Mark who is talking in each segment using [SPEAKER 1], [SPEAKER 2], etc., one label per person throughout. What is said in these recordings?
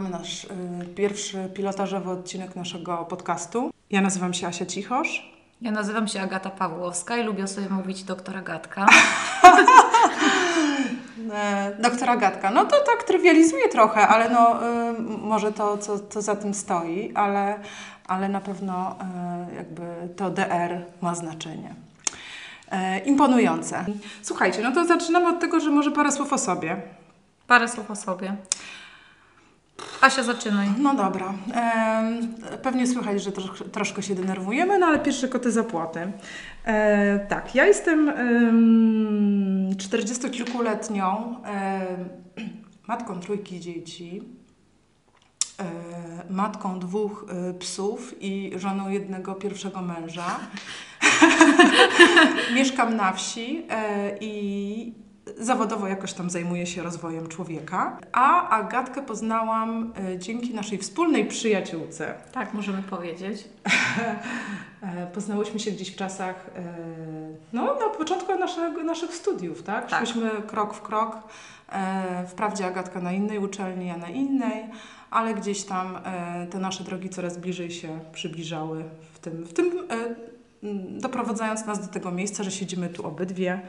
[SPEAKER 1] nagrywamy nasz y, pierwszy pilotażowy odcinek naszego podcastu. Ja nazywam się Asia Cichosz.
[SPEAKER 2] Ja nazywam się Agata Pawłowska i lubię sobie mówić doktor Agatka.
[SPEAKER 1] E, doktora Gatka. No to tak trywializuje trochę, ale no, y, może to, co, co za tym stoi, ale, ale na pewno y, jakby to DR ma znaczenie. E, imponujące. Słuchajcie, no to zaczynamy od tego, że może parę słów o sobie.
[SPEAKER 2] Parę słów o sobie. Asia, zaczynaj.
[SPEAKER 1] No dobra. Pewnie słychać, że trosz, troszkę się denerwujemy, no ale pierwsze koty za płoty. E, tak, ja jestem em, 40-kilkuletnią em, matką trójki dzieci, e, matką dwóch e, psów i żoną jednego pierwszego męża. Mieszkam na wsi i zawodowo jakoś tam zajmuję się rozwojem człowieka. A Agatkę poznałam e, dzięki naszej wspólnej przyjaciółce.
[SPEAKER 2] Tak, możemy powiedzieć.
[SPEAKER 1] E, Poznałyśmy się gdzieś w czasach, e, no na początku naszego, naszych studiów, tak?
[SPEAKER 2] Tak.
[SPEAKER 1] Szliśmy krok w krok. Wprawdzie Agatka na innej uczelni, ja na innej, ale gdzieś tam te nasze drogi coraz bliżej się przybliżały w tym, w tym doprowadzając nas do tego miejsca, że siedzimy tu obydwie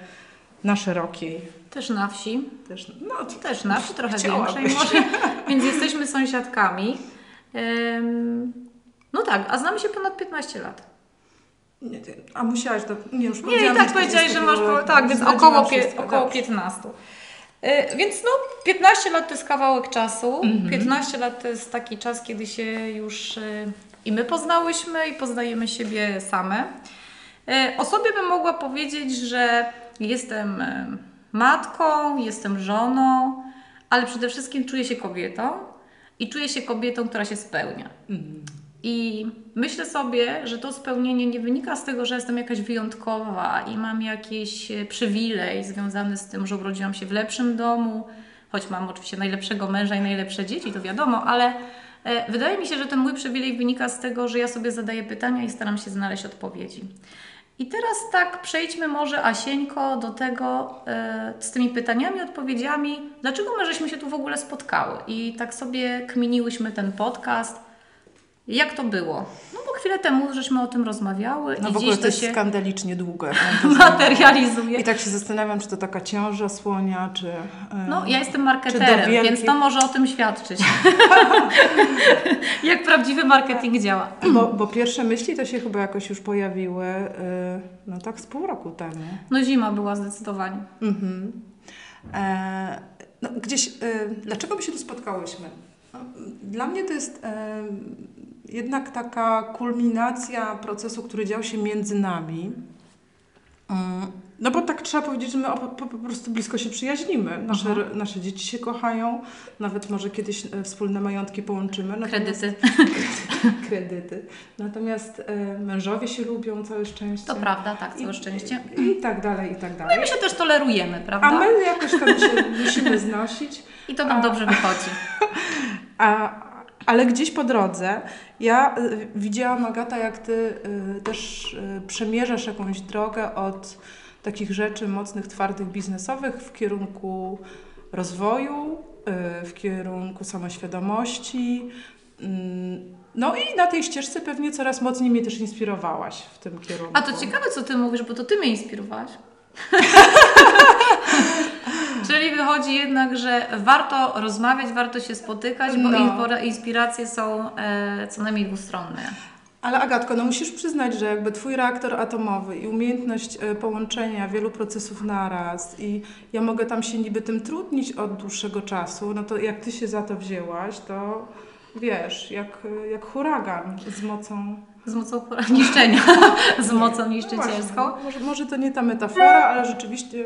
[SPEAKER 1] na szerokiej.
[SPEAKER 2] Też na wsi.
[SPEAKER 1] Też, no,
[SPEAKER 2] Też na wsi, trochę większej może. Więc jesteśmy sąsiadkami. Ym, No tak, a znamy się ponad 15 lat.
[SPEAKER 1] Nie, a musiałaś to. Nie, już
[SPEAKER 2] Nie, i tak powiedziałeś, że masz, po,
[SPEAKER 1] 40
[SPEAKER 2] tak, więc około, pie,
[SPEAKER 1] wszystko,
[SPEAKER 2] około
[SPEAKER 1] dobrze.
[SPEAKER 2] 15. Y, Więc no, 15 lat to jest kawałek czasu.
[SPEAKER 1] Mhm.
[SPEAKER 2] 15 lat to jest taki czas, kiedy się już y, i my poznałyśmy i poznajemy siebie same. Y, O sobie bym mogła powiedzieć, że jestem y, matką, jestem żoną, ale przede wszystkim czuję się kobietą i czuję się kobietą, która się spełnia.
[SPEAKER 1] Mhm.
[SPEAKER 2] I myślę sobie, że to spełnienie nie wynika z tego, że jestem jakaś wyjątkowa i mam jakiś e, przywilej związany z tym, że urodziłam się w lepszym domu, choć mam oczywiście najlepszego męża i najlepsze dzieci, to wiadomo, ale e, wydaje mi się, że ten mój przywilej wynika z tego, że ja sobie zadaję pytania i staram się znaleźć odpowiedzi. I teraz tak przejdźmy może Asieńko do tego e, z tymi pytaniami, odpowiedziami, dlaczego my żeśmy się tu w ogóle spotkały i tak sobie kminiłyśmy ten podcast. Jak to było? No bo chwilę temu żeśmy o tym rozmawiały
[SPEAKER 1] No
[SPEAKER 2] i
[SPEAKER 1] w ogóle to jest
[SPEAKER 2] się
[SPEAKER 1] skandalicznie znać.
[SPEAKER 2] materializuje.
[SPEAKER 1] I tak się zastanawiam, czy to taka ciąża słonia, czy.
[SPEAKER 2] No, ja jestem marketerem, więc to może o tym świadczyć. Jak prawdziwy marketing działa.
[SPEAKER 1] bo, bo pierwsze myśli to się chyba jakoś już pojawiły, e, no tak z pół roku temu.
[SPEAKER 2] No zima była zdecydowanie.
[SPEAKER 1] Mhm. E, no, gdzieś, e, dlaczego my się tu spotkałyśmy? No, Dla mnie to jest e, jednak taka kulminacja procesu, który dział się między nami. Mm, No bo tak trzeba powiedzieć, że my po, po, prostu blisko się przyjaźnimy. Nasze,
[SPEAKER 2] Aha.
[SPEAKER 1] nasze dzieci się kochają, nawet może kiedyś e, wspólne majątki połączymy. Natomiast-
[SPEAKER 2] Kredyty.
[SPEAKER 1] kredyty. Natomiast e, mężowie się lubią, całe szczęście.
[SPEAKER 2] To prawda, tak, całe
[SPEAKER 1] I-
[SPEAKER 2] szczęście.
[SPEAKER 1] I, I tak dalej, i tak
[SPEAKER 2] No i
[SPEAKER 1] dalej.
[SPEAKER 2] my się też tolerujemy,
[SPEAKER 1] A
[SPEAKER 2] prawda?
[SPEAKER 1] my jakoś tam się musimy znosić.
[SPEAKER 2] I to nam
[SPEAKER 1] A-
[SPEAKER 2] dobrze wychodzi.
[SPEAKER 1] A, ale gdzieś po drodze ja y, widziałam, Agata, jak ty y, też y, przemierzasz jakąś drogę od takich rzeczy mocnych, twardych, biznesowych w kierunku rozwoju, w kierunku samoświadomości. Mm, No i na tej ścieżce pewnie coraz mocniej mnie też inspirowałaś w tym kierunku.
[SPEAKER 2] A to ciekawe, co ty mówisz, bo to ty mnie inspirowałaś. Czyli wychodzi jednak, że warto rozmawiać, warto się spotykać, bo
[SPEAKER 1] No.
[SPEAKER 2] inspiracje są e, co najmniej dwustronne.
[SPEAKER 1] Ale Agatko, no musisz przyznać, że jakby twój reaktor atomowy i umiejętność e, połączenia wielu procesów naraz i ja mogę tam się niby tym trudnić od dłuższego czasu, no to jak ty się za to wzięłaś, to wiesz, jak, jak huragan z mocą...
[SPEAKER 2] Z mocą niszczenia, z mocą niszczycielską.
[SPEAKER 1] No właśnie, może, może to nie ta metafora, ale rzeczywiście...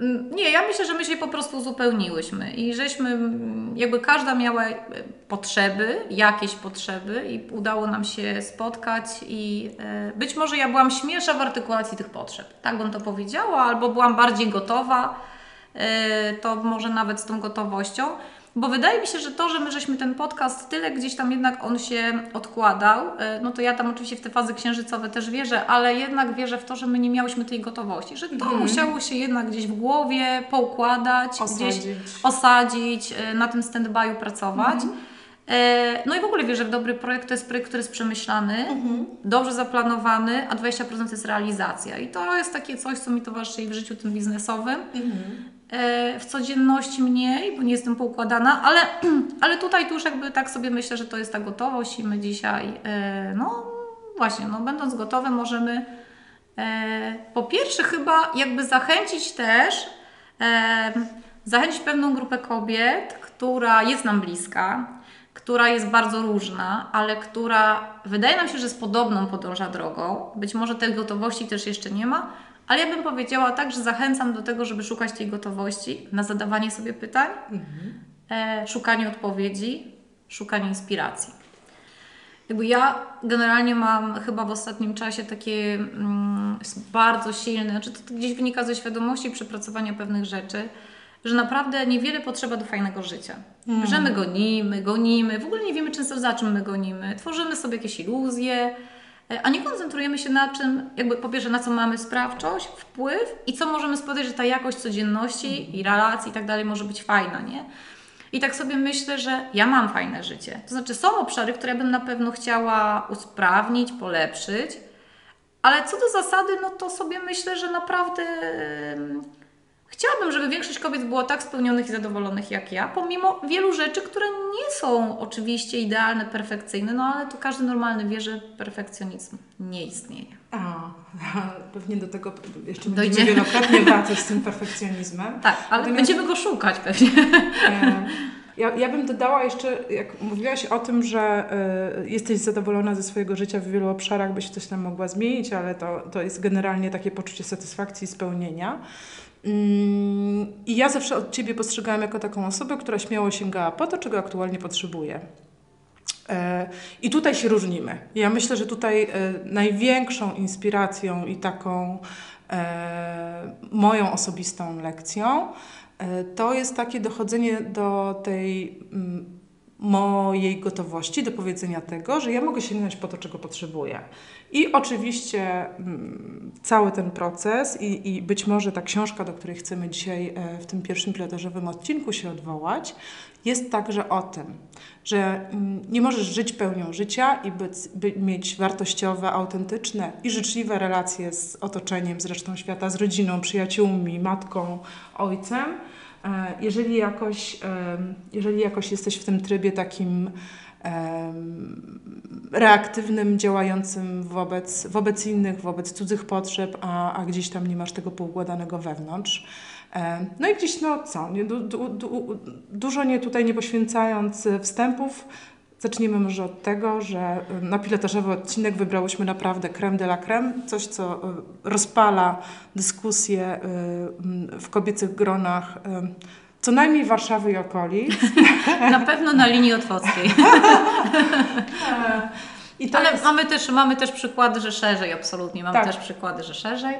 [SPEAKER 2] Mm, Nie, ja myślę, że my się po prostu uzupełniłyśmy i żeśmy, mm, jakby każda miała e, potrzeby, jakieś potrzeby i udało nam się spotkać i e, być może ja byłam śmielsza w artykulacji tych potrzeb, tak bym to powiedziała, albo byłam bardziej gotowa, e, to może nawet z tą gotowością. Bo wydaje mi się, że to, że my żeśmy ten podcast tyle gdzieś tam jednak on się odkładał, e, no to ja tam oczywiście w te fazy księżycowe też wierzę, ale jednak wierzę w to, że my nie miałyśmy tej gotowości, że to
[SPEAKER 1] Mhm.
[SPEAKER 2] musiało się jednak gdzieś w głowie poukładać, gdzieś
[SPEAKER 1] Osadzić.
[SPEAKER 2] osadzić, e, na tym stand-by'u pracować.
[SPEAKER 1] Mhm.
[SPEAKER 2] E, No i w ogóle wierzę w dobry projekt, to jest projekt, który jest przemyślany,
[SPEAKER 1] Mhm.
[SPEAKER 2] dobrze zaplanowany, a 20% to jest realizacja. I to jest takie coś, co mi towarzyszy w życiu tym biznesowym. E, W codzienności mniej, bo nie jestem poukładana, ale, ale tutaj tu już jakby tak sobie myślę, że to jest ta gotowość i my dzisiaj, e, no właśnie, no będąc gotowe możemy e, po pierwsze chyba jakby zachęcić też, e, zachęcić pewną grupę kobiet, która jest nam bliska, która jest bardzo różna, ale która wydaje nam się, że z podobną podąża drogą. Być może tej gotowości też jeszcze nie ma, ale ja bym powiedziała tak, że zachęcam do tego, żeby szukać tej gotowości na zadawanie sobie pytań, e, szukanie odpowiedzi, szukanie inspiracji. Jakby ja generalnie mam chyba w ostatnim czasie takie mm, bardzo silne, znaczy to gdzieś wynika ze świadomości przepracowania pewnych rzeczy, że naprawdę niewiele potrzeba do fajnego życia. Że my gonimy, gonimy, w ogóle nie wiemy często za czym my gonimy, tworzymy sobie jakieś iluzje, a nie koncentrujemy się na czym, jakby po pierwsze na co mamy sprawczość, wpływ i co możemy spodziewać, że ta jakość codzienności i relacji i tak dalej może być fajna, nie? I tak sobie myślę, że ja mam fajne życie. To znaczy, są obszary, które bym na pewno chciała usprawnić, polepszyć, ale co do zasady, no to sobie myślę, że naprawdę chciałabym, żeby większość kobiet było tak spełnionych i zadowolonych jak ja, pomimo wielu rzeczy, które nie są oczywiście idealne, perfekcyjne, no ale to każdy normalny wie, że perfekcjonizm nie istnieje.
[SPEAKER 1] A, pewnie do tego jeszcze
[SPEAKER 2] Dojdzie.
[SPEAKER 1] będziemy wielokrotnie wracać z tym perfekcjonizmem.
[SPEAKER 2] Tak, ale
[SPEAKER 1] Natomiast-
[SPEAKER 2] będziemy go szukać pewnie.
[SPEAKER 1] E, Ja, ja bym dodała jeszcze, jak mówiłaś o tym, że e, jesteś zadowolona ze swojego życia w wielu obszarach, byś coś tam mogła zmienić, ale to, to jest generalnie takie poczucie satysfakcji i spełnienia. Mm, I ja zawsze od Ciebie postrzegałam jako taką osobę, która śmiało sięgała po to, czego aktualnie potrzebuje. E, I tutaj się różnimy. Ja myślę, że tutaj e, największą inspiracją i taką e, moją osobistą lekcją to jest takie dochodzenie do tej mm, mojej gotowości do powiedzenia tego, że ja mogę sięgnąć po to, czego potrzebuję. I oczywiście mm, cały ten proces i, i być może ta książka, do której chcemy dzisiaj e, w tym pierwszym pilotażowym odcinku się odwołać, jest także o tym, że mm, nie możesz żyć pełnią życia i być, by, mieć wartościowe, autentyczne i życzliwe relacje z otoczeniem, z resztą świata, z rodziną, przyjaciółmi, matką, ojcem, jeżeli jakoś, jeżeli jakoś jesteś w tym trybie takim reaktywnym, działającym wobec, wobec innych, wobec cudzych potrzeb, a, a gdzieś tam nie masz tego poukładanego wewnątrz. E, No i gdzieś, no co, du, du, du, dużo nie tutaj nie poświęcając e, wstępów, zaczniemy może od tego, że e, na pilotażowy odcinek wybrałyśmy naprawdę creme de la creme, coś co e, rozpala dyskusję m, w kobiecych gronach, co najmniej Warszawy i okolic.
[SPEAKER 2] Na pewno na linii otwockiej.
[SPEAKER 1] I
[SPEAKER 2] Ale
[SPEAKER 1] jest,
[SPEAKER 2] mamy też, mamy też przykłady, że szerzej, absolutnie. Mamy
[SPEAKER 1] Tak.
[SPEAKER 2] też przykłady, że szerzej.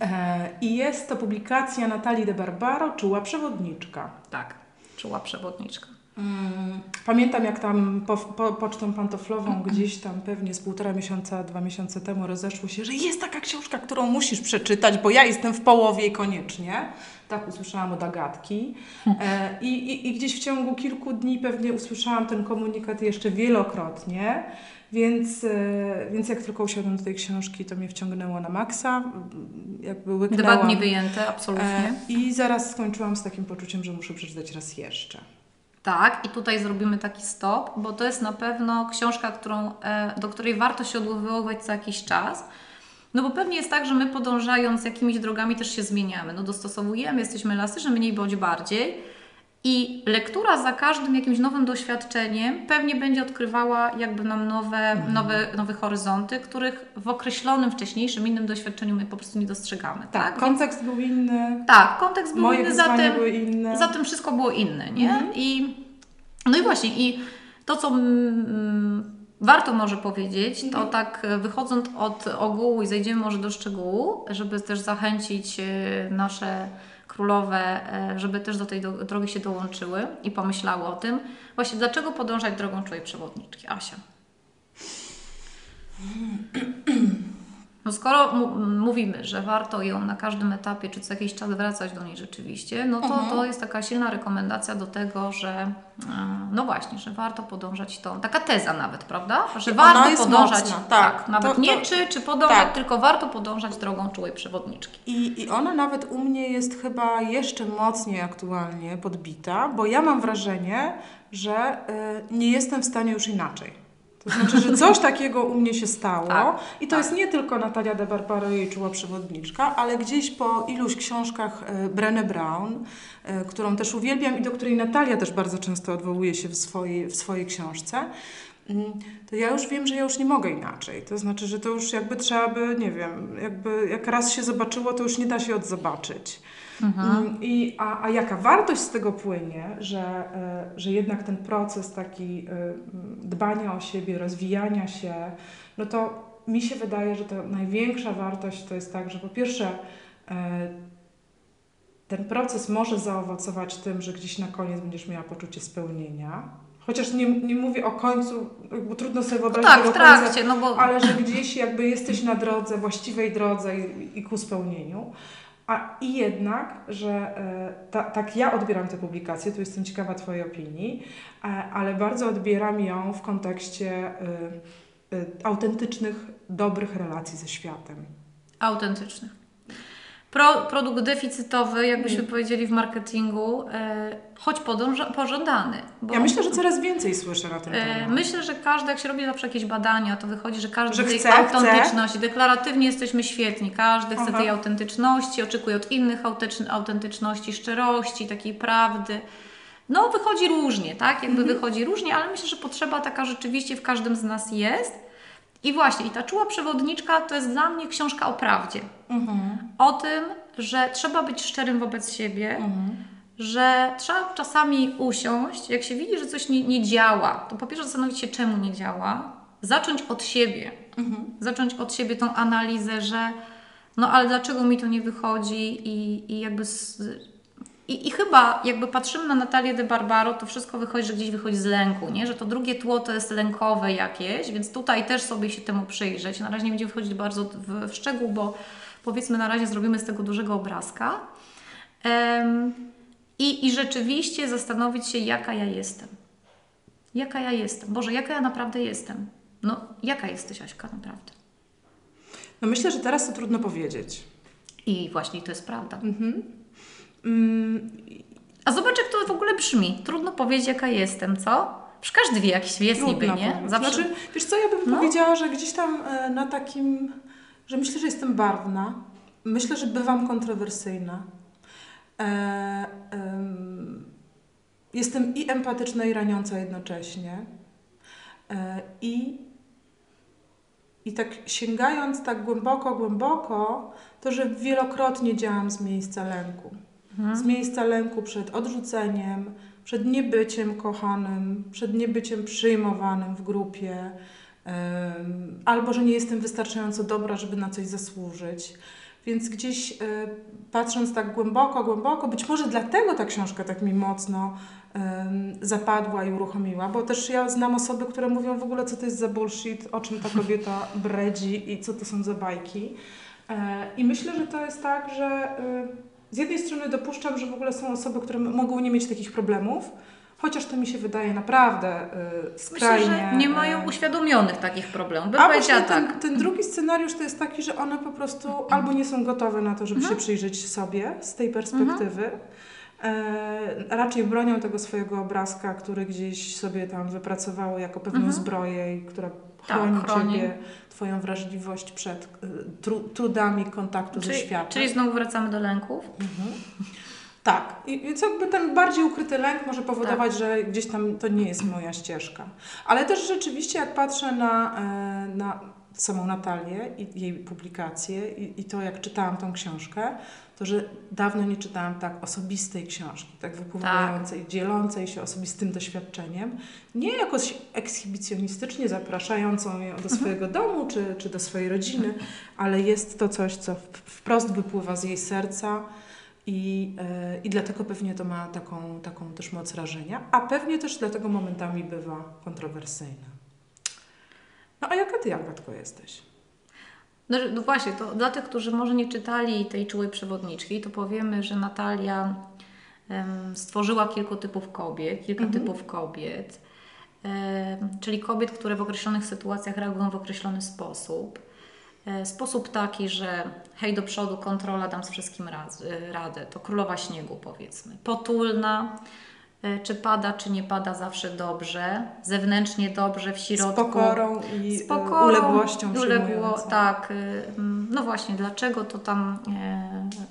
[SPEAKER 1] e, I jest to publikacja Natalii de Barbaro, Czuła Przewodniczka.
[SPEAKER 2] Tak, czuła przewodniczka.
[SPEAKER 1] Mm, Pamiętam, jak tam po, po, pocztą pantoflową gdzieś tam pewnie z półtora miesiąca, dwa miesiące temu rozeszło się, że jest taka książka, którą musisz przeczytać, bo ja jestem w połowie i koniecznie. Tak usłyszałam od Agatki. E, i, i, I gdzieś w ciągu kilku dni pewnie usłyszałam ten komunikat jeszcze wielokrotnie. Więc, e, więc jak tylko usiadłam do tej książki, to mnie wciągnęło na maksa. Jakby łyknęłam.
[SPEAKER 2] Dwa dni wyjęte, absolutnie.
[SPEAKER 1] E, I zaraz skończyłam z takim poczuciem, że muszę przeczytać raz jeszcze.
[SPEAKER 2] Tak, i tutaj zrobimy taki stop, bo to jest na pewno książka, którą, e, do której warto się odwoływać co jakiś czas. No bo pewnie jest tak, że my podążając jakimiś drogami też się zmieniamy. No dostosowujemy, jesteśmy elastyczni, mniej bądź bardziej. I lektura za każdym jakimś nowym doświadczeniem pewnie będzie odkrywała jakby nam nowe, nowe, nowe horyzonty, których w określonym wcześniejszym innym doświadczeniu my po prostu nie dostrzegamy.
[SPEAKER 1] Tak,
[SPEAKER 2] Tak,
[SPEAKER 1] kontekst był inny,
[SPEAKER 2] tak kontekst był
[SPEAKER 1] moje
[SPEAKER 2] inny, zatem
[SPEAKER 1] były inne.
[SPEAKER 2] Zatem wszystko było inne, nie?
[SPEAKER 1] Mhm.
[SPEAKER 2] I, no i właśnie, i to, co mm, warto może powiedzieć, to
[SPEAKER 1] Mhm.
[SPEAKER 2] tak e, wychodząc od ogółu i zejdziemy może do szczegółu, żeby też zachęcić e, nasze królowe, e, żeby też do tej drogi się dołączyły i pomyślały o tym. Właśnie dlaczego podążać drogą człowiek przewodniczki? Asia. No skoro mówimy, że warto ją na każdym etapie, czy co jakiś czas wracać do niej rzeczywiście, no to mhm. to jest taka silna rekomendacja do tego, że e, no właśnie, że warto podążać tą, taka teza nawet, prawda? Że warto podążać, mocna, tak, tak, nawet to, to, nie czy, czy podążać, tak. tylko warto podążać drogą czułej przewodniczki.
[SPEAKER 1] I, I ona nawet u mnie jest chyba jeszcze mocniej aktualnie podbita, bo ja mam wrażenie, że y, nie jestem w stanie już inaczej. To znaczy, że coś takiego u mnie się stało tak, i to tak. jest nie tylko Natalia de Barbaro jej czuła przewodniczka, ale gdzieś po iluś książkach e, Brené Brown, e, którą też uwielbiam i do której Natalia też bardzo często odwołuje się w swojej, w swojej książce, mm, to ja już wiem, że ja już nie mogę inaczej. To znaczy, że to już jakby trzeba by, nie wiem, jakby jak raz się zobaczyło, to już nie da się odzobaczyć. Mhm. Mm, I, a, a jaka wartość z tego płynie, że, e, że jednak ten proces taki e, dbania o siebie, rozwijania się, no to mi się wydaje, że to największa wartość to jest tak, że po pierwsze e, ten proces może zaowocować tym, że gdzieś na koniec będziesz miała poczucie spełnienia. Chociaż nie, nie mówię o końcu, bo trudno sobie wyobrazić
[SPEAKER 2] no tak, tego w trakcie, końca, no bo...
[SPEAKER 1] ale że gdzieś jakby jesteś na drodze, właściwej drodze i, i ku spełnieniu. A i jednak, że e, ta, tak ja odbieram tę publikację, tu jestem ciekawa Twojej opinii, e, ale bardzo odbieram ją w kontekście e, autentycznych, dobrych relacji ze światem.
[SPEAKER 2] Autentycznych. Pro, produkt deficytowy, jakbyśmy mm. powiedzieli w marketingu, e, choć podąża, pożądany.
[SPEAKER 1] ja myślę, że coraz więcej słyszę na ten temat.
[SPEAKER 2] myślę, że każdy, jak się robi zawsze jakieś badania, to wychodzi, że każdy że chce autentyczności. Chce. Deklaratywnie jesteśmy świetni. Każdy chce Aha. tej autentyczności, oczekuje od innych autentyczności, szczerości, takiej prawdy. No, wychodzi różnie, tak? Jakby mhm. wychodzi różnie, ale myślę, że potrzeba taka rzeczywiście w każdym z nas jest. I właśnie, i ta czuła przewodniczka to jest dla mnie książka o prawdzie. Mhm. O tym, że trzeba być szczerym wobec siebie, mhm. że trzeba czasami usiąść, jak się widzi, że coś nie, nie działa, to po pierwsze zastanowić się, czemu nie działa, zacząć od siebie. Mhm. Zacząć od siebie tą analizę, że no ale dlaczego mi to nie wychodzi i, i jakby z, i, I chyba jakby patrzymy na Natalię de Barbaro, to wszystko wychodzi, że gdzieś wychodzi z lęku, nie? że to drugie tło to jest lękowe jakieś, więc tutaj też sobie się temu przyjrzeć. Na razie nie będziemy wchodzić bardzo w, w szczegół, bo powiedzmy na razie zrobimy z tego dużego obrazka. Um, i, I rzeczywiście zastanowić się, jaka ja jestem. Jaka ja jestem? Boże, jaka ja naprawdę jestem? No, jaka jesteś, Aśka, naprawdę?
[SPEAKER 1] No myślę, że teraz to trudno powiedzieć.
[SPEAKER 2] I właśnie to jest prawda. Mhm. Mm, a zobacz, jak to w ogóle brzmi. Trudno powiedzieć, jaka jestem, co? Przecież każdy wie, jakiś jest niby, nie?
[SPEAKER 1] Zawsze... Znaczy, wiesz co, ja bym no. powiedziała, że gdzieś tam e, na takim, że myślę, że jestem barwna. Myślę, że bywam kontrowersyjna. E, e, jestem i empatyczna, i raniąca jednocześnie. E, I i tak sięgając tak głęboko, głęboko, to że wielokrotnie działam z miejsca lęku mhm. z miejsca lęku przed odrzuceniem, przed niebyciem kochanym, przed niebyciem przyjmowanym w grupie, albo że nie jestem wystarczająco dobra, żeby na coś zasłużyć. Więc gdzieś y, patrząc tak głęboko, głęboko, być może dlatego ta książka tak mi mocno zapadła i uruchomiła, bo też ja znam osoby, które mówią w ogóle, co to jest za bullshit, o czym ta kobieta bredzi i co to są za bajki. E, I myślę, że to jest tak, że y, z jednej strony dopuszczam, że w ogóle są osoby, które mogą nie mieć takich problemów, chociaż to mi się wydaje naprawdę y, skrajnie...
[SPEAKER 2] Myślę, że nie mają uświadomionych takich problemów.
[SPEAKER 1] Bym A ten, tak. ten drugi scenariusz to jest taki, że one po prostu albo nie są gotowe na to, żeby mhm. się przyjrzeć sobie z tej perspektywy, mhm. E, raczej bronią tego swojego obrazka, który gdzieś sobie tam wypracowały jako pewną mhm. zbroję, która chroni, tak, chroni. Ciebie, Twoją wrażliwość przed y, tru, trudami kontaktu
[SPEAKER 2] czyli,
[SPEAKER 1] ze światem.
[SPEAKER 2] Czyli znowu wracamy do lęków? Mhm.
[SPEAKER 1] Tak, I, więc jakby ten bardziej ukryty lęk może powodować, tak. że gdzieś tam to nie jest moja ścieżka. Ale też rzeczywiście, jak patrzę na, e, na samą Natalię i jej publikacje i, i to, jak czytałam tą książkę, to że dawno nie czytałam tak osobistej książki, tak wypływającej, tak. dzielącej się osobistym doświadczeniem, nie jakoś ekshibicjonistycznie zapraszającą ją do mhm. swojego mhm. domu czy, czy do swojej rodziny, ale jest to coś, co wprost wypływa z jej serca I, e, I dlatego pewnie to ma taką, taką też moc rażenia, a pewnie też dlatego momentami bywa kontrowersyjna. No a jaka ty, Agatko, jesteś?
[SPEAKER 2] No, no właśnie, to dla tych, którzy może nie czytali tej czułej przewodniczki, to powiemy, że Natalia em, stworzyła kilku typów kobiet, kilka
[SPEAKER 1] Mhm.
[SPEAKER 2] typów kobiet, czyli kobiet, które w określonych sytuacjach reagują w określony sposób. E, Sposób taki, że hej do przodu, kontrola, dam z wszystkim raz, e, radę. To królowa śniegu powiedzmy. Potulna, czy pada, czy nie pada zawsze dobrze, zewnętrznie dobrze, w
[SPEAKER 1] Z
[SPEAKER 2] środku.
[SPEAKER 1] pokorą i
[SPEAKER 2] Z
[SPEAKER 1] e,
[SPEAKER 2] pokorą,
[SPEAKER 1] uległością
[SPEAKER 2] uległo, tak. y, mm, No właśnie, dlaczego to tam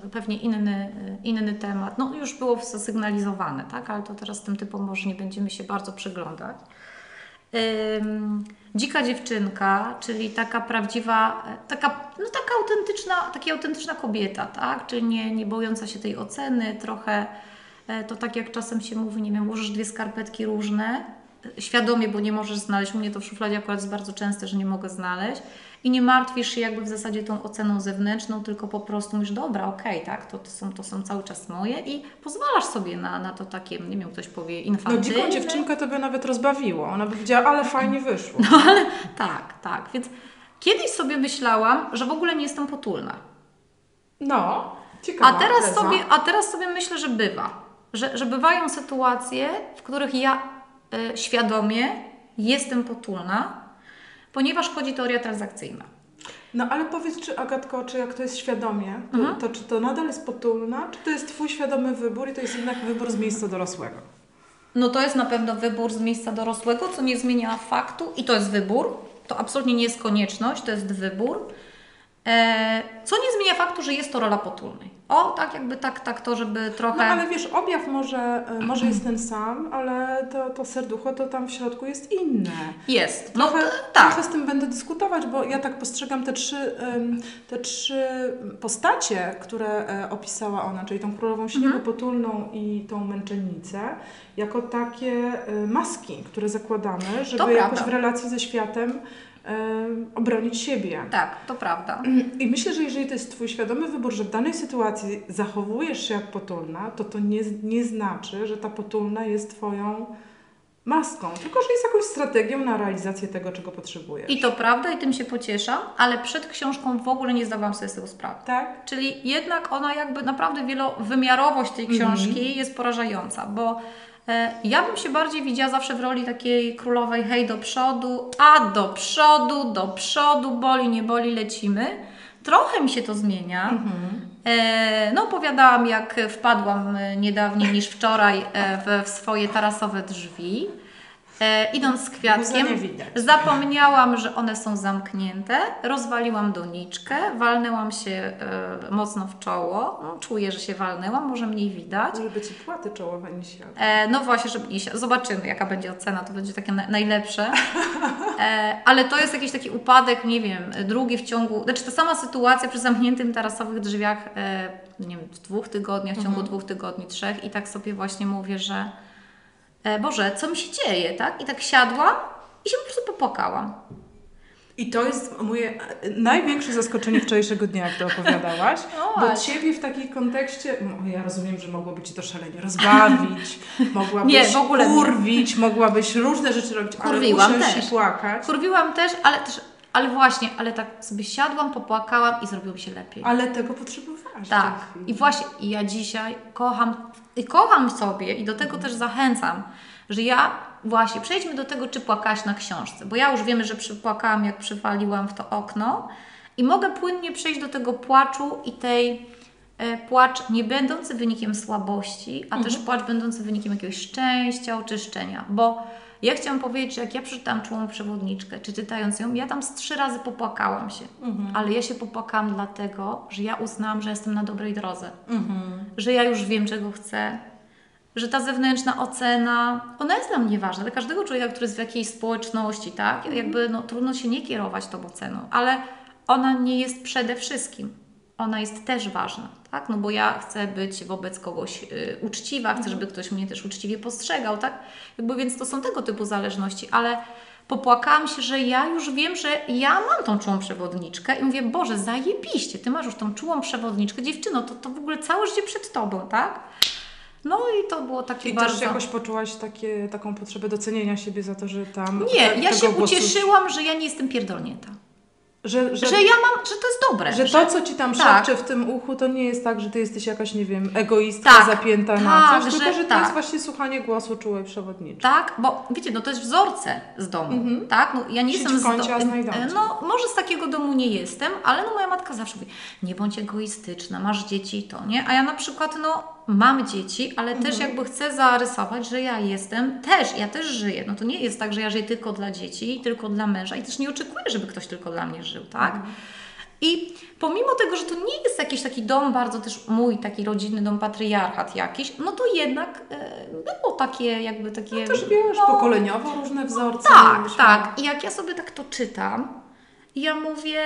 [SPEAKER 2] e, pewnie inny, e, inny temat. No już było zasygnalizowane, tak, ale to teraz tym typom może nie będziemy się bardzo przyglądać. Dzika dziewczynka, czyli taka prawdziwa, e, taka, no taka autentyczna, taka autentyczna kobieta, tak? Czyli nie, nie bojąca się tej oceny, trochę e, to tak jak czasem się mówi, nie wiem, włożysz dwie skarpetki różne, e, świadomie, bo nie możesz znaleźć, u mnie to w szufladzie akurat jest bardzo częste, że nie mogę znaleźć i nie martwisz się jakby w zasadzie tą oceną zewnętrzną, tylko po prostu mówisz, dobra, okej, tak, to, to, są, to są cały czas moje i pozwalasz sobie na, na to takie, nie wiem, ktoś powie
[SPEAKER 1] No
[SPEAKER 2] infantylne.
[SPEAKER 1] dziką dziewczynkę to by nawet rozbawiło. Ona by powiedziała, ale fajnie wyszło.
[SPEAKER 2] No ale tak, tak. Więc kiedyś sobie myślałam, że w ogóle nie jestem potulna.
[SPEAKER 1] No, ciekawa
[SPEAKER 2] A teraz, sobie, a teraz sobie myślę, że bywa. Że, że bywają sytuacje, w których ja e, świadomie jestem potulna, ponieważ chodzi teoria transakcyjna.
[SPEAKER 1] No ale powiedz, czy Agatko, czy jak to jest świadomie, to,
[SPEAKER 2] Mhm.
[SPEAKER 1] to czy to nadal jest potulna, czy to jest Twój świadomy wybór i to jest jednak wybór z miejsca dorosłego?
[SPEAKER 2] No to jest na pewno wybór z miejsca dorosłego, co nie zmienia faktu i to jest wybór. To absolutnie nie jest konieczność, to jest wybór. E, co nie zmienia faktu, że jest to rola potulnej. O, tak jakby tak, tak to, żeby trochę...
[SPEAKER 1] No ale wiesz, objaw może, y, może jest ten sam, ale to, to serducho to tam w środku jest inne.
[SPEAKER 2] Jest. No
[SPEAKER 1] Trochę,
[SPEAKER 2] t- tak.
[SPEAKER 1] trochę z tym będę dyskutować, bo ja tak postrzegam te trzy, te trzy postacie, które e, opisała ona, czyli tą królową śniegu,
[SPEAKER 2] Mhm.
[SPEAKER 1] potulną i tą męczennicę, jako takie maski, które zakładamy, żeby jakoś w relacji ze światem obronić siebie.
[SPEAKER 2] Tak, to prawda.
[SPEAKER 1] I myślę, że jeżeli to jest Twój świadomy wybór, że w danej sytuacji zachowujesz się jak potulna, to to nie, nie znaczy, że ta potulna jest Twoją maską, tylko że jest jakąś strategią na realizację tego, czego potrzebujesz.
[SPEAKER 2] I to prawda i tym się pocieszam, ale przed książką w ogóle nie zdawałam sobie z tego sprawy.
[SPEAKER 1] Tak?
[SPEAKER 2] Czyli jednak ona jakby naprawdę wielowymiarowość tej książki jest porażająca, bo ja bym się bardziej widziała zawsze w roli takiej królowej hej do przodu, a do przodu, do przodu, boli, nie boli, lecimy. Trochę mi się to zmienia. E, no opowiadałam jak wpadłam e, niedawniej niż wczoraj e, w swoje tarasowe drzwi. E, idąc z kwiatkiem, zapomniałam, że one są zamknięte, rozwaliłam doniczkę, walnęłam się e, mocno w czoło, no, czuję, że się walnęłam, może mniej widać.
[SPEAKER 1] Może być i płaty czołowe nie siadły.
[SPEAKER 2] E, no właśnie, żeby nie się, zobaczymy jaka będzie ocena, to będzie takie na, najlepsze. E, ale to jest jakiś taki upadek, nie wiem, drugi w ciągu, znaczy ta sama sytuacja przy zamkniętym tarasowych drzwiach, e, nie wiem, w dwóch tygodniach, w ciągu dwóch tygodni, trzech i tak sobie właśnie mówię, że Boże, co mi się dzieje, tak? I tak siadłam i się po prostu popłakałam.
[SPEAKER 1] I to jest moje e, największe zaskoczenie wczorajszego dnia, jak to opowiadałaś.
[SPEAKER 2] O,
[SPEAKER 1] Bo. Ciebie w takim kontekście, no, ja rozumiem, że mogłoby Ci to szalenie rozbawić, mogłabyś
[SPEAKER 2] Nie, w ogóle nie.
[SPEAKER 1] kurwić, mogłabyś różne rzeczy robić,
[SPEAKER 2] Kurwiłam
[SPEAKER 1] ale
[SPEAKER 2] też.
[SPEAKER 1] i płakać.
[SPEAKER 2] Kurwiłam też, ale też, ale właśnie, ale tak sobie siadłam, popłakałam i zrobiło mi się lepiej.
[SPEAKER 1] Ale tego potrzebowałaś.
[SPEAKER 2] Tak. I właśnie i ja dzisiaj kocham i kocham sobie i do tego też zachęcam, że ja właśnie przejdźmy do tego, czy płakałaś na książce, bo ja już wiemy, że przypłakałam, jak przywaliłam w to okno i mogę płynnie przejść do tego płaczu i tej e, płacz nie będący wynikiem słabości, a też płacz będący wynikiem jakiegoś szczęścia, oczyszczenia, bo ja chciałam powiedzieć, że jak ja przeczytałam czułą przewodniczkę, czy czytając ją, ja tam z trzy razy popłakałam się, ale ja się popłakałam dlatego, że ja uznałam, że jestem na dobrej drodze. Że ja już wiem, czego chcę, że ta zewnętrzna ocena, ona jest dla mnie ważna, dla każdego człowieka, który jest w jakiejś społeczności, tak? Jakby no, trudno się nie kierować tą oceną, ale ona nie jest przede wszystkim. Ona jest też ważna, tak? No bo ja chcę być wobec kogoś y, uczciwa, chcę, żeby ktoś mnie też uczciwie postrzegał, tak? Jakby więc to są tego typu zależności, ale popłakałam się, że ja już wiem, że ja mam tą czułą przewodniczkę i mówię, Boże, zajebiście, Ty masz już tą czułą przewodniczkę, dziewczyno, to, to w ogóle całe życie przed Tobą, tak? No i to było takie
[SPEAKER 1] I
[SPEAKER 2] bardzo...
[SPEAKER 1] też jakoś poczułaś takie, taką potrzebę docenienia siebie za to, że tam...
[SPEAKER 2] Nie, ja się ucieszyłam, że ja nie jestem pierdolnięta.
[SPEAKER 1] Że, że,
[SPEAKER 2] Że ja mam, że to jest dobre.
[SPEAKER 1] że to, co ci tam
[SPEAKER 2] tak.
[SPEAKER 1] szepcze w tym uchu, to nie jest tak, że ty jesteś jakaś, nie wiem, egoistka
[SPEAKER 2] Tak,
[SPEAKER 1] zapięta
[SPEAKER 2] tak,
[SPEAKER 1] na coś,
[SPEAKER 2] że-
[SPEAKER 1] tylko że to
[SPEAKER 2] tak.
[SPEAKER 1] jest właśnie słuchanie głosu czułej przewodniczej.
[SPEAKER 2] Tak, bo wiecie, no to jest wzorce z domu,
[SPEAKER 1] Mhm.
[SPEAKER 2] tak? No, ja nie
[SPEAKER 1] Siedź
[SPEAKER 2] jestem
[SPEAKER 1] w kącie, a
[SPEAKER 2] z
[SPEAKER 1] cię.
[SPEAKER 2] No, może z takiego domu nie jestem, ale no moja matka zawsze mówi, nie bądź egoistyczna, masz dzieci i to, nie? A ja na przykład, no, mam dzieci, ale też
[SPEAKER 1] Mhm.
[SPEAKER 2] jakby chcę zarysować, że ja jestem też, ja też żyję. No to nie jest tak, że ja żyję tylko dla dzieci, tylko dla męża i też nie oczekuję, żeby ktoś tylko dla mnie żył, tak?
[SPEAKER 1] Mhm.
[SPEAKER 2] I pomimo tego, że to nie jest jakiś taki dom, bardzo też mój taki rodzinny dom, patriarchat jakiś, no to jednak e, było takie jakby takie...
[SPEAKER 1] Też wiesz,
[SPEAKER 2] no,
[SPEAKER 1] pokoleniowo różne wzorce.
[SPEAKER 2] tak,
[SPEAKER 1] mieliśmy.
[SPEAKER 2] tak. I jak ja sobie tak to czytam, ja mówię,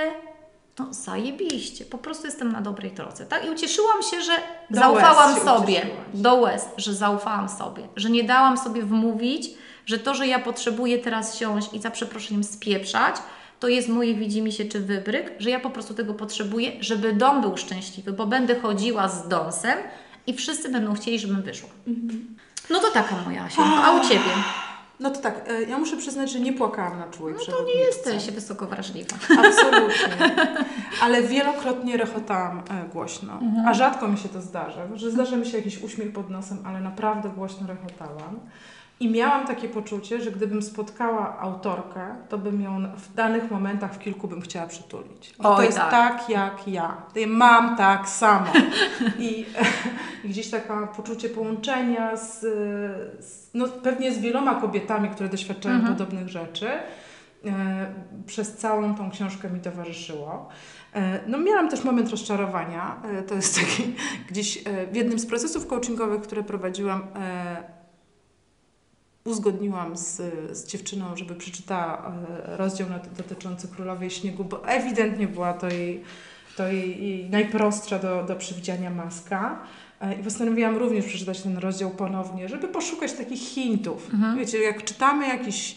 [SPEAKER 2] no zajebiście, po prostu jestem na dobrej drodze, tak? I ucieszyłam się, że
[SPEAKER 1] Do
[SPEAKER 2] zaufałam
[SPEAKER 1] się
[SPEAKER 2] sobie,
[SPEAKER 1] ucieszyłaś.
[SPEAKER 2] do łez, że zaufałam sobie, że nie dałam sobie wmówić, że to, że ja potrzebuję teraz siąść i za przeproszeniem spieprzać, to jest moje widzimisię czy wybryk, że ja po prostu tego potrzebuję, żeby dom był szczęśliwy, bo będę chodziła z dąsem i wszyscy będą chcieli, żebym wyszła. No to taka moja Asienko. A u Ciebie?
[SPEAKER 1] No to tak, e, ja muszę przyznać, że nie płakałam na czułej
[SPEAKER 2] No to nie jesteś wysoko wrażliwa.
[SPEAKER 1] Absolutnie. Ale wielokrotnie rechotałam e, głośno.
[SPEAKER 2] Mhm.
[SPEAKER 1] A rzadko mi się to zdarza. Że zdarza mi się jakiś uśmiech pod nosem, ale naprawdę głośno rechotałam. I miałam takie poczucie, że gdybym spotkała autorkę, to bym ją w danych momentach w kilku bym chciała przytulić. Że to
[SPEAKER 2] Oj,
[SPEAKER 1] jest
[SPEAKER 2] tak.
[SPEAKER 1] tak. jak ja. Mam tak samo. I, I gdzieś takie poczucie połączenia z, z, no pewnie z wieloma kobietami, które doświadczają
[SPEAKER 2] Mhm.
[SPEAKER 1] podobnych rzeczy. E, przez całą tą książkę mi towarzyszyło. E, No miałam też moment rozczarowania. E, To jest taki gdzieś e, w jednym z procesów coachingowych, które prowadziłam, uzgodniłam z, z dziewczyną, żeby przeczytała e, rozdział dotyczący Królowej Śniegu, bo ewidentnie była to jej, to jej, jej najprostsza do, do przewidziania maska. E, I postanowiłam również przeczytać ten rozdział ponownie, żeby poszukać takich hintów.
[SPEAKER 2] Mhm.
[SPEAKER 1] Wiecie, jak czytamy jakiś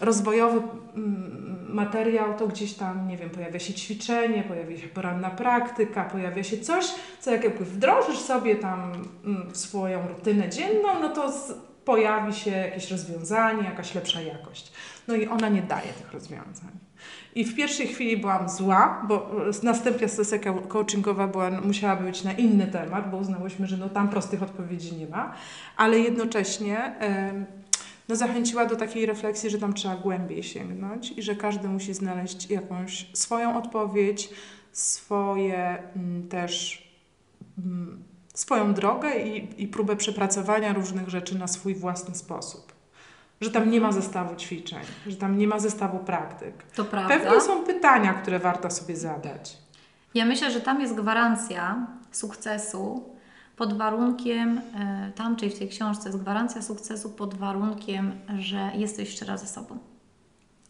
[SPEAKER 1] rozwojowy mm, materiał, to gdzieś tam, nie wiem, pojawia się ćwiczenie, pojawia się poranna praktyka, pojawia się coś, co jak jakby wdrożysz sobie tam mm, w swoją rutynę dzienną, no to pojawi się jakieś rozwiązanie, jakaś lepsza jakość. No i ona nie daje tych rozwiązań. I w pierwszej chwili byłam zła, bo e, następna sesja co- coachingowa była, musiała być na inny temat, bo uznałyśmy, że no tam prostych odpowiedzi nie ma, ale jednocześnie no zachęciła do takiej refleksji, że tam trzeba głębiej sięgnąć i że każdy musi znaleźć jakąś swoją odpowiedź, swoje też swoją drogę i, i próbę przepracowania różnych rzeczy na swój własny sposób. Że tam nie ma zestawu ćwiczeń, że tam nie ma zestawu praktyk.
[SPEAKER 2] To prawda.
[SPEAKER 1] Pewnie są pytania, które warto sobie zadać.
[SPEAKER 2] Ja myślę, że tam jest gwarancja sukcesu pod warunkiem, e, tam czyli w tej książce jest gwarancja sukcesu pod warunkiem, że jesteś szczera ze sobą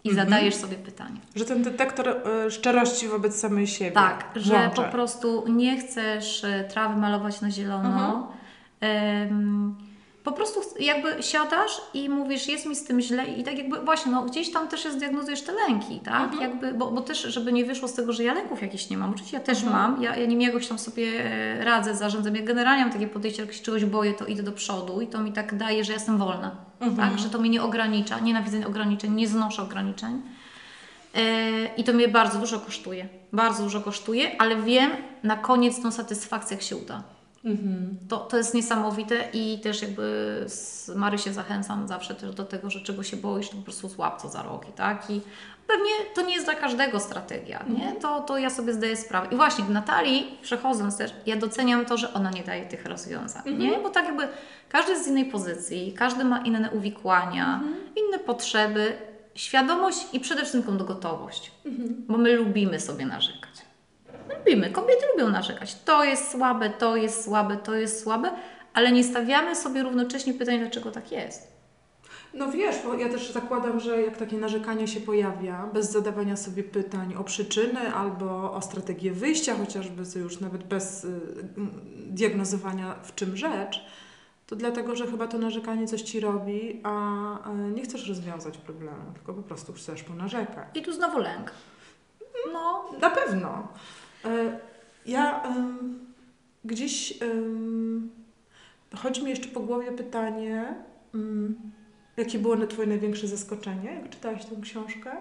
[SPEAKER 2] i
[SPEAKER 1] Mhm.
[SPEAKER 2] zadajesz sobie pytanie.
[SPEAKER 1] Że ten detektor e, szczerości wobec samej siebie.
[SPEAKER 2] Tak, że
[SPEAKER 1] włącza.
[SPEAKER 2] po prostu nie chcesz e, trawy malować na zielono. Em, po prostu jakby siadasz i mówisz, jest mi z tym źle i tak jakby właśnie, no gdzieś tam też jest, diagnozujesz te lęki, tak?
[SPEAKER 1] Mhm.
[SPEAKER 2] Jakby, bo, bo też, żeby nie wyszło z tego, że ja lęków jakichś nie mam. Oczywiście ja też
[SPEAKER 1] Mhm.
[SPEAKER 2] mam, ja, ja nim jakoś tam sobie e, radzę, zarządzam. Ja generalnie mam takie podejście, jak się czegoś boję, to idę do przodu i to mi tak daje, że jestem wolna,
[SPEAKER 1] Mhm.
[SPEAKER 2] tak? Że to mnie nie ogranicza, nienawidzę ograniczeń, nie znoszę ograniczeń. E, I to mnie bardzo dużo kosztuje. Bardzo dużo kosztuje, ale wiem na koniec tą satysfakcję, jak się uda.
[SPEAKER 1] Mhm.
[SPEAKER 2] To, to jest niesamowite i też jakby z Marysię zachęcam zawsze też do tego, że czego się boisz, to po prostu złap co za rogi, tak? I pewnie to nie jest dla każdego strategia, nie? To, to ja sobie zdaję sprawę. I właśnie w Natalii, przechodząc też, ja doceniam to, że ona nie daje tych rozwiązań, nie? Bo tak jakby każdy jest z innej pozycji, każdy ma inne uwikłania, inne potrzeby, świadomość i przede wszystkim gotowość, bo my lubimy sobie narzekać. Lubimy, kobiety lubią narzekać. To jest słabe, to jest słabe, to jest słabe, ale nie stawiamy sobie równocześnie pytań, dlaczego tak jest.
[SPEAKER 1] No wiesz, bo ja też zakładam, że jak takie narzekanie się pojawia, bez zadawania sobie pytań o przyczyny albo o strategię wyjścia, chociażby już nawet bez y, mm, diagnozowania w czym rzecz, to dlatego, że chyba to narzekanie coś ci robi, a e, nie chcesz rozwiązać problemu, tylko po prostu chcesz ponarzekać.
[SPEAKER 2] I tu znowu lęk. No,
[SPEAKER 1] Na pewno. E, Ja gdzieś chodzi mi jeszcze po głowie pytanie, jakie było na Twoje największe zaskoczenie, jak czytałaś tę książkę?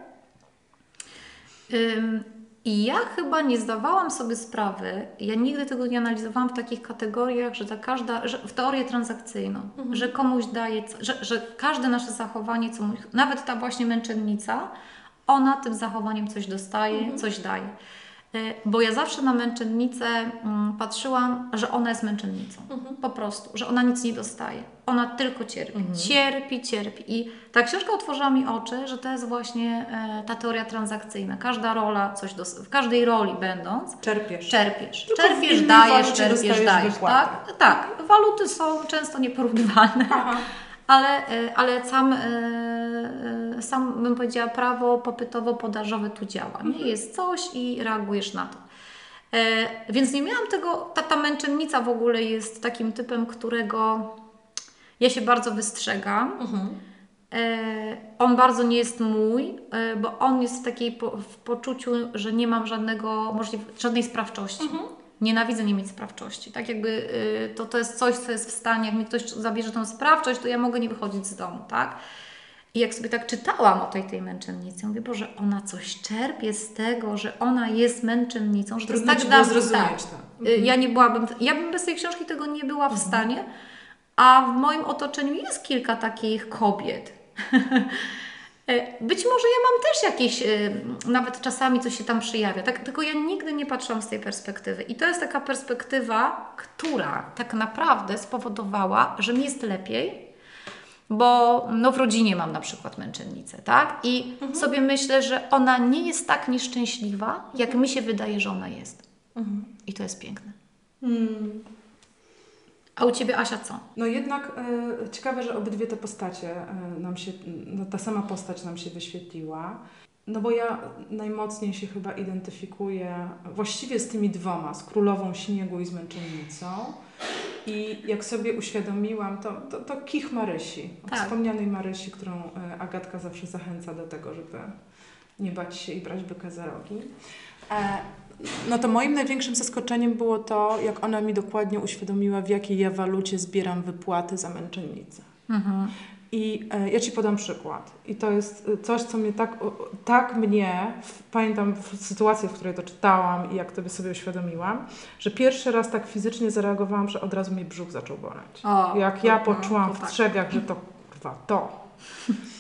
[SPEAKER 2] I ja chyba nie zdawałam sobie sprawy, ja nigdy tego nie analizowałam w takich kategoriach, że ta każda, że w teorię transakcyjną,
[SPEAKER 1] Mhm.
[SPEAKER 2] że komuś daje, że, że każde nasze zachowanie, co, nawet ta właśnie męczennica, ona tym zachowaniem coś dostaje,
[SPEAKER 1] Mhm.
[SPEAKER 2] coś daje. Y, Bo ja zawsze na męczennicę mm, patrzyłam, że ona jest męczennicą. Po prostu, że ona nic nie dostaje. Ona tylko cierpi. Cierpi, cierpi. I ta książka otworzyła mi oczy, że to jest właśnie e, ta teoria transakcyjna. Każda rola coś dos- w każdej roli będąc,
[SPEAKER 1] Czerpiesz.
[SPEAKER 2] czerpiesz.
[SPEAKER 1] Tylko
[SPEAKER 2] czerpiesz, dajesz, czerpiesz, dajesz. Tak? tak, waluty są często nieporównywalne.
[SPEAKER 1] Aha.
[SPEAKER 2] Ale, e, ale sam, e, e, sam bym powiedziała, prawo popytowo-podażowe tu działa. Nie? Jest coś i reagujesz na to. Więc nie miałam tego, ta, ta męczennica w ogóle jest takim typem, którego ja się bardzo wystrzegam.
[SPEAKER 1] Mhm.
[SPEAKER 2] On bardzo nie jest mój, bo on jest w takiej po, w poczuciu, że nie mam żadnego możliw, żadnej sprawczości. Nienawidzę nie mieć sprawczości. Tak jakby y, to, to jest coś, co jest w stanie, jak mi ktoś zabierze tą sprawczość, to ja mogę nie wychodzić z domu, tak? I jak sobie tak czytałam o tej, tej męczennicy, mówię, Boże, ona coś czerpie z tego, że ona jest męczennicą, że
[SPEAKER 1] Trudno
[SPEAKER 2] to
[SPEAKER 1] ci
[SPEAKER 2] jest tak dawno. tak.
[SPEAKER 1] to.
[SPEAKER 2] Y, Ja nie byłabym, ja bym bez tej książki tego nie była w stanie, a w moim otoczeniu jest kilka takich kobiet. E, Być może ja mam też jakieś, e, nawet czasami coś się tam przyjawia, tak, tylko ja nigdy nie patrzyłam z tej perspektywy. I to jest taka perspektywa, która tak naprawdę spowodowała, że mi jest lepiej, bo no w rodzinie mam na przykład męczennicę, tak? I sobie myślę, że ona nie jest tak nieszczęśliwa, jak mi się wydaje, że ona jest. I to jest piękne.
[SPEAKER 1] Hmm.
[SPEAKER 2] A u Ciebie, Asia, co?
[SPEAKER 1] No jednak e, ciekawe, że obydwie te postacie e, nam się, no ta sama postać nam się wyświetliła. No bo ja najmocniej się chyba identyfikuję właściwie z tymi dwoma, z Królową Śniegu i z Męczennicą. I jak sobie uświadomiłam, to, to, to kich Marysi,
[SPEAKER 2] Tak.
[SPEAKER 1] wspomnianej Marysi, którą e, Agatka zawsze zachęca do tego, żeby nie bać się i brać byka za rogi. E, no to moim największym zaskoczeniem było to, jak ona mi dokładnie uświadomiła, w jakiej ja walucie zbieram wypłaty za męczennicę.
[SPEAKER 2] Mhm.
[SPEAKER 1] I e, ja Ci podam przykład. I to jest e, coś, co mnie tak, tak mnie, w, pamiętam w sytuacji, w której to czytałam i jak to sobie uświadomiłam, że pierwszy raz tak fizycznie zareagowałam, że od razu mi brzuch zaczął boleć.
[SPEAKER 2] O,
[SPEAKER 1] jak ja
[SPEAKER 2] no,
[SPEAKER 1] poczułam w
[SPEAKER 2] tak.
[SPEAKER 1] trzewiach, że to kurwa, to.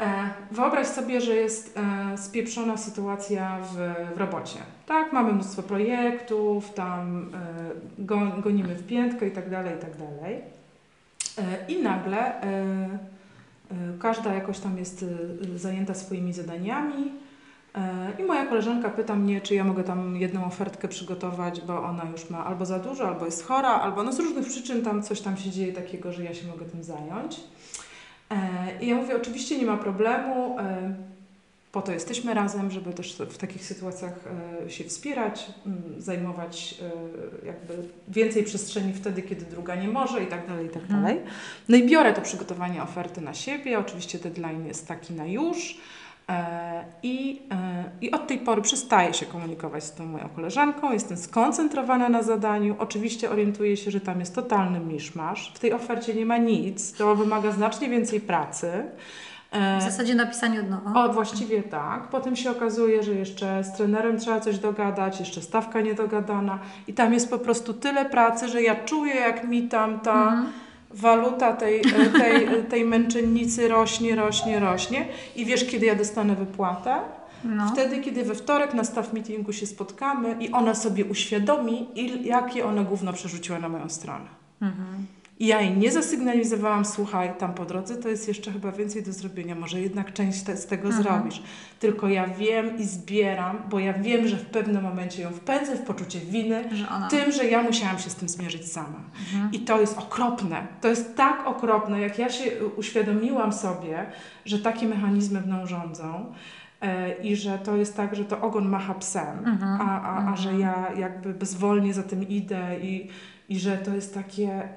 [SPEAKER 1] E, Wyobraź sobie, że jest e, spieprzona sytuacja w, w robocie. Tak, mamy mnóstwo projektów, tam e, go, gonimy w piętkę i tak dalej, i tak dalej. I nagle każda jakoś tam jest zajęta swoimi zadaniami. I moja koleżanka pyta mnie, czy ja mogę tam jedną ofertkę przygotować, bo ona już ma albo za dużo, albo jest chora, albo no z różnych przyczyn tam coś tam się dzieje takiego, że ja się mogę tym zająć. E, I ja mówię, oczywiście nie ma problemu, e, po to jesteśmy razem, żeby też w takich sytuacjach e, się wspierać, zajmować jakby więcej przestrzeni wtedy, kiedy druga nie może i tak dalej, i tak
[SPEAKER 2] Mhm.
[SPEAKER 1] dalej. No i biorę to przygotowanie oferty na siebie, oczywiście deadline jest taki na już i, e, i od tej pory przestaję się komunikować z tą moją koleżanką, jestem skoncentrowana na zadaniu, oczywiście orientuję się, że tam jest totalny miszmasz, w tej ofercie nie ma nic, to wymaga znacznie więcej pracy. E,
[SPEAKER 2] W zasadzie napisanie od nowa.
[SPEAKER 1] o, właściwie tak. Potem się okazuje, że jeszcze z trenerem trzeba coś dogadać, jeszcze stawka niedogadana i tam jest po prostu tyle pracy, że ja czuję, jak mi tam ta
[SPEAKER 2] Mhm.
[SPEAKER 1] Waluta tej, e, tej, e, tej męczennicy rośnie, rośnie, rośnie. I wiesz, kiedy ja dostanę wypłatę?
[SPEAKER 2] No.
[SPEAKER 1] Wtedy, kiedy we wtorek na staff meetingu się spotkamy i ona sobie uświadomi, il, jakie ona gówno przerzuciła na moją stronę.
[SPEAKER 2] Mhm.
[SPEAKER 1] I ja jej nie zasygnalizowałam, słuchaj, tam po drodze to jest jeszcze chyba więcej do zrobienia, może jednak część te, z tego
[SPEAKER 2] Mhm.
[SPEAKER 1] zrobisz. Tylko ja wiem i zbieram, bo ja wiem, że w pewnym momencie ją wpędzę w poczucie winy,
[SPEAKER 2] Że ona.
[SPEAKER 1] tym, że ja musiałam się z tym zmierzyć sama.
[SPEAKER 2] Mhm.
[SPEAKER 1] I to jest okropne. To jest tak okropne, jak ja się uświadomiłam sobie, że takie mechanizmy mną rządzą. e, I że to jest tak, że to ogon macha psem,
[SPEAKER 2] Mhm.
[SPEAKER 1] a, a, a że ja jakby bezwolnie za tym idę i, i że to jest takie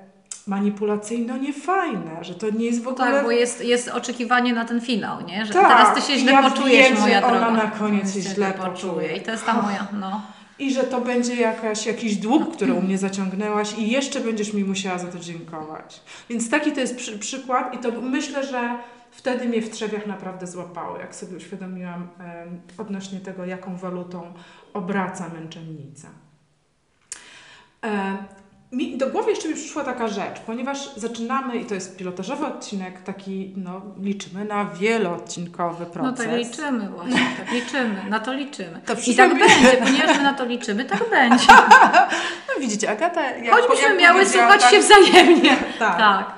[SPEAKER 1] manipulacyjno niefajne, że to nie jest w ogóle...
[SPEAKER 2] Tak, bo jest, jest oczekiwanie na ten finał, nie? Że
[SPEAKER 1] Tak,
[SPEAKER 2] teraz ty się źle
[SPEAKER 1] ja
[SPEAKER 2] poczujesz,
[SPEAKER 1] wiem,
[SPEAKER 2] moja
[SPEAKER 1] ona
[SPEAKER 2] droga.
[SPEAKER 1] na koniec się źle poczuje.
[SPEAKER 2] I to jest ta moja, no.
[SPEAKER 1] I że to będzie jakaś, jakiś dług, który u mnie zaciągnęłaś i jeszcze będziesz mi musiała za to dziękować. Więc taki to jest przy, przykład i to myślę, że wtedy mnie w trzewiach naprawdę złapało, jak sobie uświadomiłam em, odnośnie tego, jaką walutą obraca męczennica. E, mi do głowy jeszcze mi przyszła taka rzecz, ponieważ zaczynamy, i to jest pilotażowy odcinek, taki, no, liczymy na wieloodcinkowy
[SPEAKER 2] No
[SPEAKER 1] proces.
[SPEAKER 2] tak liczymy właśnie, tak liczymy, na to liczymy.
[SPEAKER 1] To
[SPEAKER 2] I tak
[SPEAKER 1] mi-
[SPEAKER 2] będzie, ponieważ my na to liczymy, tak będzie.
[SPEAKER 1] No widzicie, Agata, jak,
[SPEAKER 2] Choćbyśmy
[SPEAKER 1] jak
[SPEAKER 2] miały słuchać
[SPEAKER 1] tak,
[SPEAKER 2] się wzajemnie.
[SPEAKER 1] Tak.
[SPEAKER 2] Tak.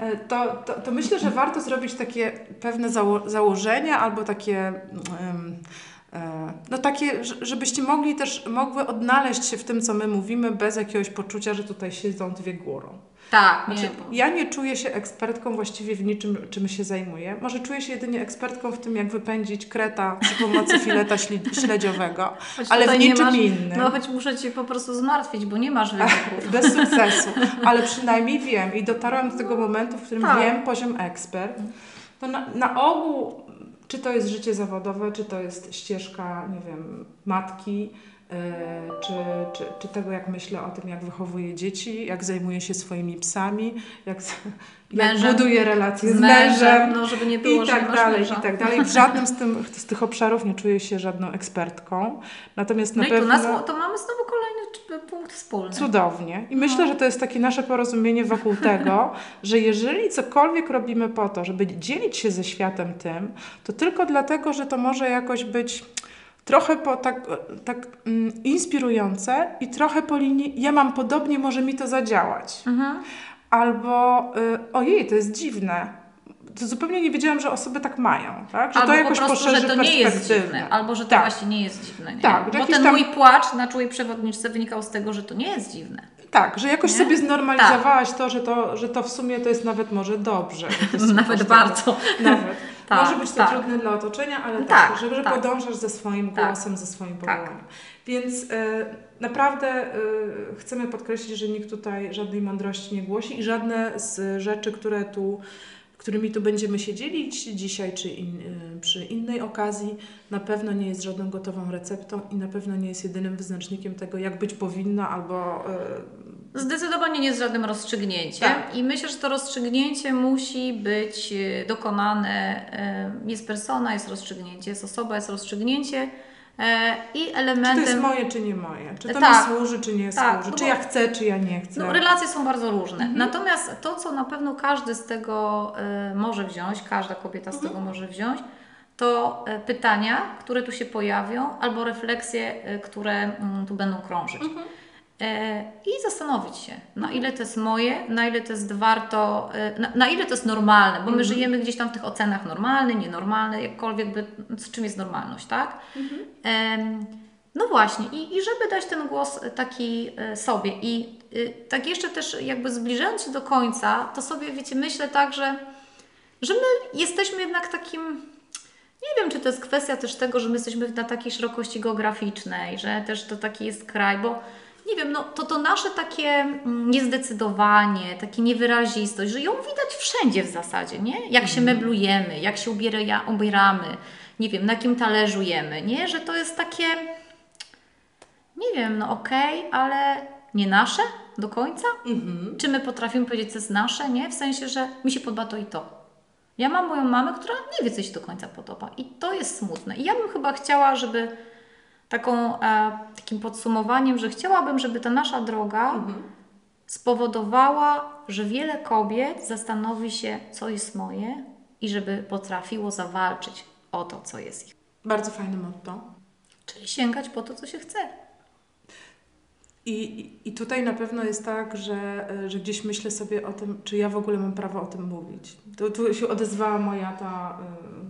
[SPEAKER 1] E, To, to, to myślę, że warto zrobić takie pewne zało- założenia albo takie, e, no takie, żebyście mogli też, mogły odnaleźć się w tym, co my mówimy, bez jakiegoś poczucia, że tutaj siedzą dwie górą.
[SPEAKER 2] Tak,
[SPEAKER 1] Znaczy,
[SPEAKER 2] nie.
[SPEAKER 1] ja nie czuję się ekspertką właściwie w niczym, czym się zajmuję. Może czuję się jedynie ekspertką w tym, jak wypędzić kreta przy pomocy fileta śledziowego,
[SPEAKER 2] Choć
[SPEAKER 1] ale w niczym
[SPEAKER 2] masz-
[SPEAKER 1] innym.
[SPEAKER 2] No choć muszę Cię po prostu zmartwić, bo nie masz wyników.
[SPEAKER 1] Bez sukcesu, ale przynajmniej wiem i dotarłam do tego momentu, w którym
[SPEAKER 2] Tak.
[SPEAKER 1] wiem poziom ekspert. To na, na ogół, czy to jest życie zawodowe, czy to jest ścieżka, nie wiem, matki, czy, czy, czy tego, jak myślę o tym, jak wychowuję dzieci, jak zajmuję się swoimi psami, jak, z- jak
[SPEAKER 2] Mężem.
[SPEAKER 1] buduję relacje z,
[SPEAKER 2] Z
[SPEAKER 1] mężem.
[SPEAKER 2] mężem, no żeby nie było,
[SPEAKER 1] I
[SPEAKER 2] że nie
[SPEAKER 1] tak dalej,
[SPEAKER 2] męża.
[SPEAKER 1] i tak dalej. W żadnym z, tym, z tych obszarów nie czuję się żadną ekspertką. Natomiast na
[SPEAKER 2] No i tu
[SPEAKER 1] pewno...
[SPEAKER 2] nas, to mamy znowu kolejny punkt wspólny.
[SPEAKER 1] Cudownie. I myślę, że to jest takie nasze porozumienie wokół tego, że jeżeli cokolwiek robimy po to, żeby dzielić się ze światem tym, to tylko dlatego, że to może jakoś być trochę po, tak, tak mm, inspirujące i trochę po linii ja mam podobnie, może mi to zadziałać.
[SPEAKER 2] Mhm.
[SPEAKER 1] Albo y, ojej, to jest dziwne. To zupełnie nie wiedziałam, że osoby tak mają, tak? Że
[SPEAKER 2] albo
[SPEAKER 1] to jakoś
[SPEAKER 2] po prostu, że to nie jest dziwne, albo że to
[SPEAKER 1] Tak.
[SPEAKER 2] właśnie nie jest dziwne. Nie?
[SPEAKER 1] Tak,
[SPEAKER 2] Bo ten
[SPEAKER 1] tam-
[SPEAKER 2] mój płacz na czułej przewodniczce wynikał z tego, że to nie jest dziwne.
[SPEAKER 1] Tak, że jakoś
[SPEAKER 2] Nie?
[SPEAKER 1] sobie znormalizowałaś to, że to, że to w sumie to jest nawet może dobrze.
[SPEAKER 2] Nawet bardzo.
[SPEAKER 1] Nawet.
[SPEAKER 2] Tak,
[SPEAKER 1] może być to
[SPEAKER 2] tak.
[SPEAKER 1] trudne dla otoczenia, ale tak,
[SPEAKER 2] Tak,
[SPEAKER 1] że, że
[SPEAKER 2] tak.
[SPEAKER 1] podążasz ze swoim głosem, ze swoim powołaniem. Więc e, naprawdę e, chcemy podkreślić, że nikt tutaj żadnej mądrości nie głosi i żadne z rzeczy, które tu którymi tu będziemy się dzielić dzisiaj czy in, y, przy innej okazji, na pewno nie jest żadną gotową receptą i na pewno nie jest jedynym wyznacznikiem tego, jak być powinno albo y,
[SPEAKER 2] Zdecydowanie nie jest żadnym rozstrzygnięciem
[SPEAKER 1] Tak.
[SPEAKER 2] i myślę, że to rozstrzygnięcie musi być e, dokonane. e, Jest persona, jest rozstrzygnięcie, jest osoba, jest rozstrzygnięcie e, i
[SPEAKER 1] Czy to jest
[SPEAKER 2] elementem.
[SPEAKER 1] moje, czy nie moje? Czy to
[SPEAKER 2] Tak.
[SPEAKER 1] mi służy, czy nie
[SPEAKER 2] Tak,
[SPEAKER 1] służy? Czy ja chcę, czy ja nie chcę?
[SPEAKER 2] No, relacje są bardzo różne.
[SPEAKER 1] Mhm.
[SPEAKER 2] Natomiast to, co na pewno każdy z tego może wziąć, każda kobieta z
[SPEAKER 1] Mhm.
[SPEAKER 2] tego może wziąć, to pytania, które tu się pojawią, albo refleksje, które mm, tu będą krążyć.
[SPEAKER 1] Mhm.
[SPEAKER 2] E, I zastanowić się, na ile to jest moje, na ile to jest warto, e, na, na ile to jest normalne, bo my
[SPEAKER 1] Mhm.
[SPEAKER 2] żyjemy gdzieś tam w tych ocenach normalny, nienormalny, jakkolwiek by, z czym jest normalność, tak?
[SPEAKER 1] Mhm.
[SPEAKER 2] No właśnie, i, i żeby dać ten głos taki e, sobie. I tak jeszcze też jakby zbliżając się do końca, to sobie, wiecie, myślę tak, że, że my jesteśmy jednak takim. Nie wiem, czy to jest kwestia też tego, że my jesteśmy na takiej szerokości geograficznej, że też to taki jest kraj, bo nie wiem, no to to nasze takie mm, niezdecydowanie, takie niewyrazistość, że ją widać wszędzie w zasadzie, nie? Jak się meblujemy, jak się ubiera, ubieramy, nie wiem, na jakim talerzu jemy, nie? Że to jest takie, nie wiem, no okej, ale nie nasze do końca?
[SPEAKER 1] Mhm.
[SPEAKER 2] Czy my potrafimy powiedzieć, co jest nasze, nie? W sensie, że mi się podoba to i to. Ja mam moją mamę, która nie wie, co się do końca podoba. I to jest smutne. I ja bym chyba chciała, żeby taką, e, takim podsumowaniem, że chciałabym, żeby ta nasza droga
[SPEAKER 1] Mhm.
[SPEAKER 2] spowodowała, że wiele kobiet zastanowi się, co jest moje i żeby potrafiło zawalczyć o to, co jest ich.
[SPEAKER 1] Bardzo fajne motto.
[SPEAKER 2] Czyli sięgać po to, co się chce.
[SPEAKER 1] I, i- tutaj na pewno jest tak, że, e, że gdzieś myślę sobie o tym, czy ja w ogóle mam prawo o tym mówić. Tu, tu się odezwała moja ta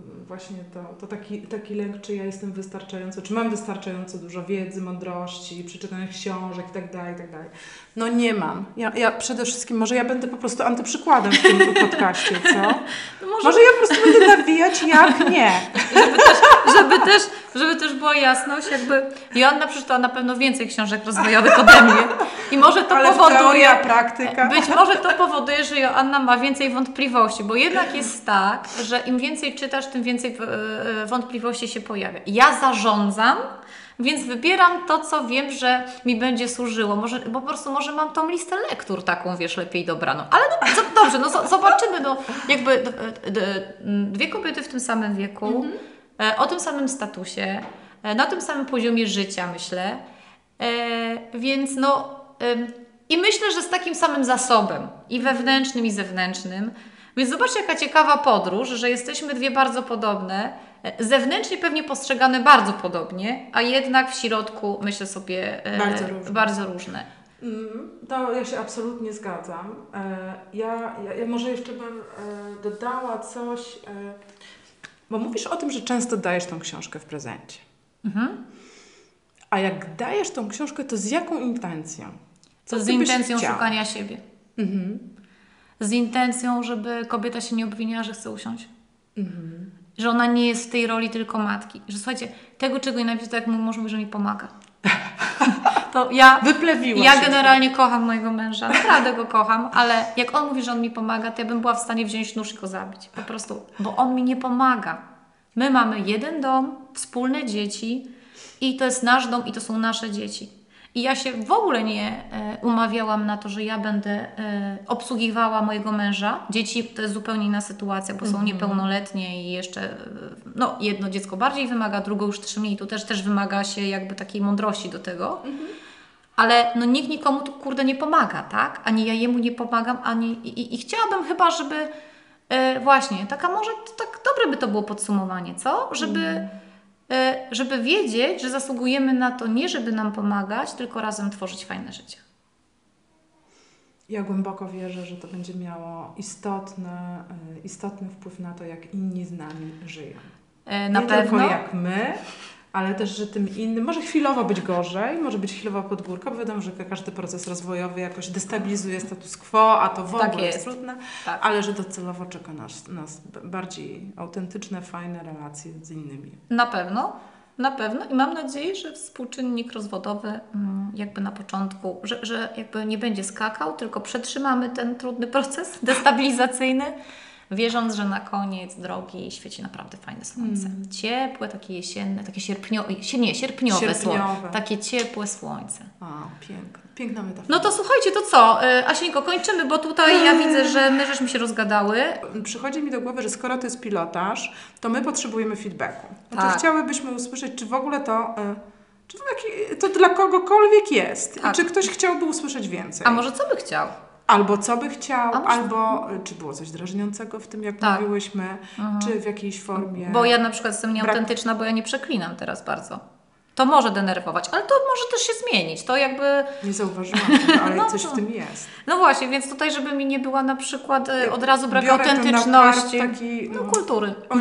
[SPEAKER 1] y, właśnie to, to taki, taki lęk, czy ja jestem wystarczająco, czy mam wystarczająco dużo wiedzy, mądrości, przeczytanych książek i tak dalej, i tak dalej. No nie mam. Ja, ja przede wszystkim, może ja będę po prostu antyprzykładem w tym podcaście, co?
[SPEAKER 2] No
[SPEAKER 1] Może ja po prostu będę nawijać, jak nie.
[SPEAKER 2] żeby też, żeby też, żeby też była jasność, jakby Joanna przeczytała na pewno więcej książek rozwojowych ode mnie i może to
[SPEAKER 1] Ale
[SPEAKER 2] powoduje,
[SPEAKER 1] teoria, praktyka.
[SPEAKER 2] być może to powoduje, że Joanna ma więcej wątpliwości, bo jednak jest tak, że im więcej czytasz, tym więcej e, wątpliwości się pojawia. Ja zarządzam, więc wybieram to, co wiem, że mi będzie służyło. Może, bo po prostu może mam tą listę lektur taką, wiesz, lepiej dobraną. Ale no, co- dobrze, no zo- zobaczymy, no jakby dwie kobiety w tym samym wieku, e, o tym samym statusie, e, na tym samym poziomie życia, myślę. E, więc no i myślę, że z takim samym zasobem i wewnętrznym i zewnętrznym. Więc zobaczcie, jaka ciekawa podróż, że jesteśmy dwie bardzo podobne, e, zewnętrznie pewnie postrzegane bardzo podobnie, a jednak w środku myślę sobie e,
[SPEAKER 1] Bardzo różne.
[SPEAKER 2] bardzo różne.
[SPEAKER 1] Mm, To ja się absolutnie zgadzam. E, Ja, ja, ja może jeszcze bym e, dodała coś, e, bo mówisz o tym, że często dajesz tą książkę w prezencie.
[SPEAKER 2] Mhm.
[SPEAKER 1] A jak dajesz tą książkę, to z jaką intencją?
[SPEAKER 2] To z intencją
[SPEAKER 1] chciała?
[SPEAKER 2] szukania siebie.
[SPEAKER 1] Mhm.
[SPEAKER 2] Z intencją, żeby kobieta się nie obwiniała, że chce usiąść.
[SPEAKER 1] Mhm.
[SPEAKER 2] Że ona nie jest w tej roli tylko matki. Że słuchajcie, tego czego nienawidzę, to jak mój mąż mówi, że mi pomaga. to ja
[SPEAKER 1] Wyplewiła
[SPEAKER 2] Ja generalnie kocham mojego męża, naprawdę go kocham, ale jak on mówi, że on mi pomaga, to ja bym była w stanie wziąć nóż i go zabić. Po prostu, bo on mi nie pomaga. My mamy jeden dom, wspólne dzieci i to jest nasz dom i to są nasze dzieci. I ja się w ogóle nie e, umawiałam na to, że ja będę e, obsługiwała mojego męża. Dzieci to jest zupełnie inna sytuacja, bo są niepełnoletnie i jeszcze e, no, jedno dziecko bardziej wymaga, drugo już też mniej. Tu też, też wymaga się jakby takiej mądrości do tego. Ale no nikt nikomu tu kurde nie pomaga, tak? Ani ja jemu nie pomagam, ani i, i, i chciałabym chyba, żeby e, właśnie, taka może tak dobre by to było podsumowanie, co? Żeby, e, żeby wiedzieć, że zasługujemy na to nie, żeby nam pomagać, tylko razem tworzyć fajne życie.
[SPEAKER 1] Ja głęboko wierzę, że to będzie miało istotny, e, istotny wpływ na to, jak inni z nami żyją.
[SPEAKER 2] E, na
[SPEAKER 1] nie
[SPEAKER 2] pewno.
[SPEAKER 1] tylko jak my, ale też, że tym innym może chwilowo być gorzej, może być chwilowa podgórka, bo wiadomo, że każdy proces rozwojowy jakoś destabilizuje status quo, a to w
[SPEAKER 2] Tak
[SPEAKER 1] ogóle jest
[SPEAKER 2] jest.
[SPEAKER 1] trudne,
[SPEAKER 2] Tak.
[SPEAKER 1] ale że docelowo czeka nas, nas bardziej autentyczne, fajne relacje z innymi.
[SPEAKER 2] Na pewno, na pewno i mam nadzieję, że współczynnik rozwodowy mm, jakby na początku, że, że jakby nie będzie skakał, tylko przetrzymamy ten trudny proces destabilizacyjny, wierząc, że na koniec drogi świeci naprawdę fajne słońce. Ciepłe, takie jesienne, takie sierpniowe, nie, sierpniowe,
[SPEAKER 1] Sierpniowe.
[SPEAKER 2] słońce. Takie ciepłe słońce.
[SPEAKER 1] A, piękna, piękna metafora.
[SPEAKER 2] No to słuchajcie, to co? Y, Asieńko, kończymy, bo tutaj ja widzę, że my żeśmy się rozgadały.
[SPEAKER 1] Przychodzi mi do głowy, że skoro to jest pilotaż, to my potrzebujemy feedbacku. Znaczy
[SPEAKER 2] Tak.
[SPEAKER 1] chciałybyśmy usłyszeć, czy w ogóle to, y, czy to, to dla kogokolwiek jest
[SPEAKER 2] Tak.
[SPEAKER 1] i czy ktoś chciałby usłyszeć więcej.
[SPEAKER 2] A może co by chciał?
[SPEAKER 1] Albo co by chciał, albo y, czy było coś drażniącego w tym, jak
[SPEAKER 2] Tak.
[SPEAKER 1] mówiłyśmy, czy w jakiejś formie.
[SPEAKER 2] Bo ja na przykład jestem
[SPEAKER 1] Brak-
[SPEAKER 2] nieautentyczna, bo ja nie przeklinam teraz bardzo. To może denerwować, ale to może też się zmienić. To jakby.
[SPEAKER 1] Nie zauważyłam tego, ale
[SPEAKER 2] No
[SPEAKER 1] coś
[SPEAKER 2] to-
[SPEAKER 1] w tym jest.
[SPEAKER 2] No właśnie, więc tutaj, żeby mi nie była na przykład e, od razu brak
[SPEAKER 1] Biorę
[SPEAKER 2] autentyczności.
[SPEAKER 1] taki,
[SPEAKER 2] No,
[SPEAKER 1] no,
[SPEAKER 2] kultury.
[SPEAKER 1] o,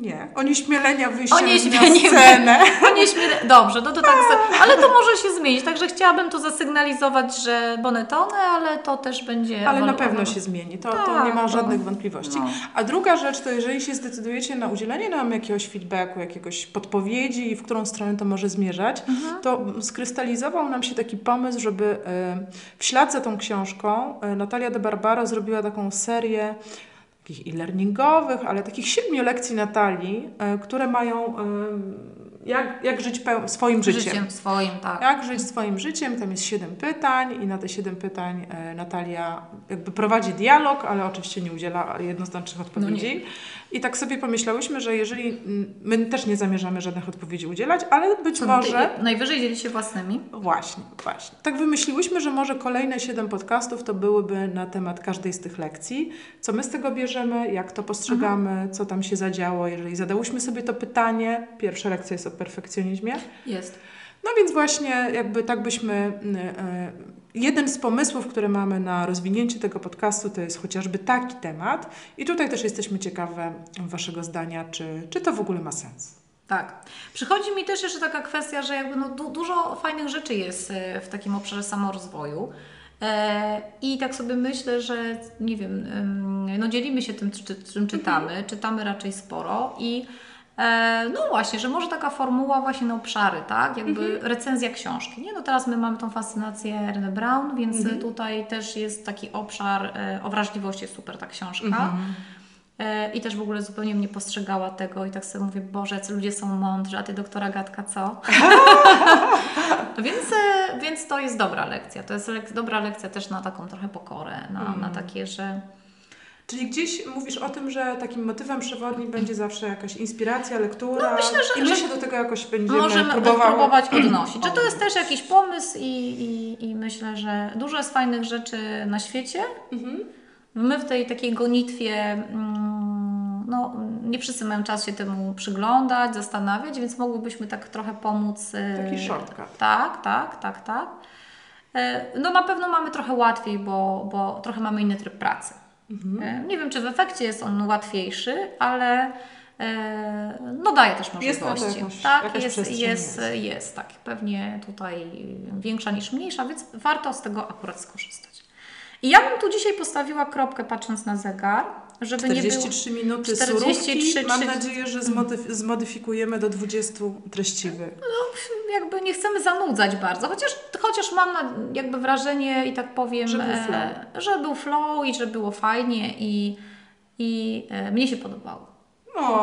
[SPEAKER 1] nie, onieśmielenia wyjścia na scenę.
[SPEAKER 2] O. Dobrze, no to tak. Ale to może się zmienić. Także chciałabym tu zasygnalizować, że bonetony, ale to też będzie.
[SPEAKER 1] Ale na pewno się zmieni, to, to
[SPEAKER 2] Tak,
[SPEAKER 1] nie ma
[SPEAKER 2] to-
[SPEAKER 1] żadnych wątpliwości.
[SPEAKER 2] no.
[SPEAKER 1] A druga rzecz to jeżeli się zdecydujecie na udzielenie nam jakiegoś feedbacku, jakiegoś podpowiedzi, w którą stronę to może zmierzać,
[SPEAKER 2] Mhm.
[SPEAKER 1] to skrystalizował nam się taki pomysł, żeby w ślad za tą książką e, Natalia de Barbaro zrobiła taką serię takich e-learningowych, ale takich siedmiu lekcji Natalii, e, które mają e, jak, jak żyć swoim życiem.
[SPEAKER 2] Życiem swoim, tak.
[SPEAKER 1] Jak żyć swoim życiem? Tam jest siedem pytań i na te siedem pytań e, Natalia jakby prowadzi dialog, ale oczywiście nie udziela jednoznacznych odpowiedzi. I tak sobie pomyślałyśmy, że jeżeli my też nie zamierzamy żadnych odpowiedzi udzielać, ale być może
[SPEAKER 2] Najwyżej dzieli się własnymi.
[SPEAKER 1] Właśnie, właśnie. Tak wymyśliłyśmy, że może kolejne siedem podcastów to byłyby na temat każdej z tych lekcji. Co my z tego bierzemy, jak to postrzegamy, co tam się zadziało. Jeżeli zadałyśmy sobie to pytanie, pierwsza lekcja jest o perfekcjonizmie.
[SPEAKER 2] Jest.
[SPEAKER 1] No więc właśnie jakby tak byśmy... y, y, Jeden z pomysłów, które mamy na rozwinięcie tego podcastu, to jest chociażby taki temat. I tutaj też jesteśmy ciekawe Waszego zdania, czy, czy to w ogóle ma sens.
[SPEAKER 2] Tak. Przychodzi mi też jeszcze taka kwestia, że jakby no du- dużo fajnych rzeczy jest e, w takim obszarze samorozwoju. E, I tak sobie myślę, że nie wiem, no dzielimy się tym, czy- czym czytamy, czytamy raczej sporo i no właśnie, że może taka formuła właśnie na obszary, tak? Jakby recenzja książki. Nie, no teraz my mamy tą fascynację René Brown, więc tutaj też jest taki obszar e, o wrażliwości, jest super ta książka. E, I też w ogóle zupełnie mnie postrzegała tego i tak sobie mówię, Boże, ludzie są mądrzy, a Ty doktora Gatka co? więc, e, więc to jest dobra lekcja. To jest lek- dobra lekcja też na taką trochę pokorę, na, na takie, że
[SPEAKER 1] Czyli gdzieś mówisz o tym, że takim motywem przewodnim będzie zawsze jakaś inspiracja, lektura.
[SPEAKER 2] No, myślę, że-
[SPEAKER 1] I my się do tego jakoś będziemy
[SPEAKER 2] możemy
[SPEAKER 1] próbowały...
[SPEAKER 2] próbować odnosić. Czy to jest też jakiś pomysł i, i, i myślę, że dużo jest fajnych rzeczy na świecie.
[SPEAKER 1] Mhm.
[SPEAKER 2] My w tej takiej gonitwie, mm, no nie wszyscy mają czas się temu przyglądać, zastanawiać, więc mogłybyśmy tak trochę pomóc. e,
[SPEAKER 1] Taki shortcut.
[SPEAKER 2] Tak, tak, tak, tak. E, No na pewno mamy trochę łatwiej, bo, bo trochę mamy inny tryb pracy.
[SPEAKER 1] Mhm.
[SPEAKER 2] E, Nie wiem, czy w efekcie jest on łatwiejszy, ale e, no daje też
[SPEAKER 1] Jest
[SPEAKER 2] możliwości.
[SPEAKER 1] jakaś-
[SPEAKER 2] tak,
[SPEAKER 1] jakaś
[SPEAKER 2] jest, jest,
[SPEAKER 1] jest.
[SPEAKER 2] jest, tak. Pewnie tutaj większa niż mniejsza, więc warto z tego akurat skorzystać. I ja bym tu dzisiaj postawiła kropkę patrząc na zegar, żeby nie było...
[SPEAKER 1] 43 minuty
[SPEAKER 2] 43,
[SPEAKER 1] surówki. Mam
[SPEAKER 2] 3.
[SPEAKER 1] nadzieję, że zmodyf- zmodyfikujemy do 20 treściwych.
[SPEAKER 2] jakby nie chcemy zanudzać bardzo, chociaż, chociaż mam na, jakby wrażenie i tak powiem,
[SPEAKER 1] Że był
[SPEAKER 2] e,
[SPEAKER 1] flow.
[SPEAKER 2] że był flow i że było fajnie i, i e, mnie się podobało.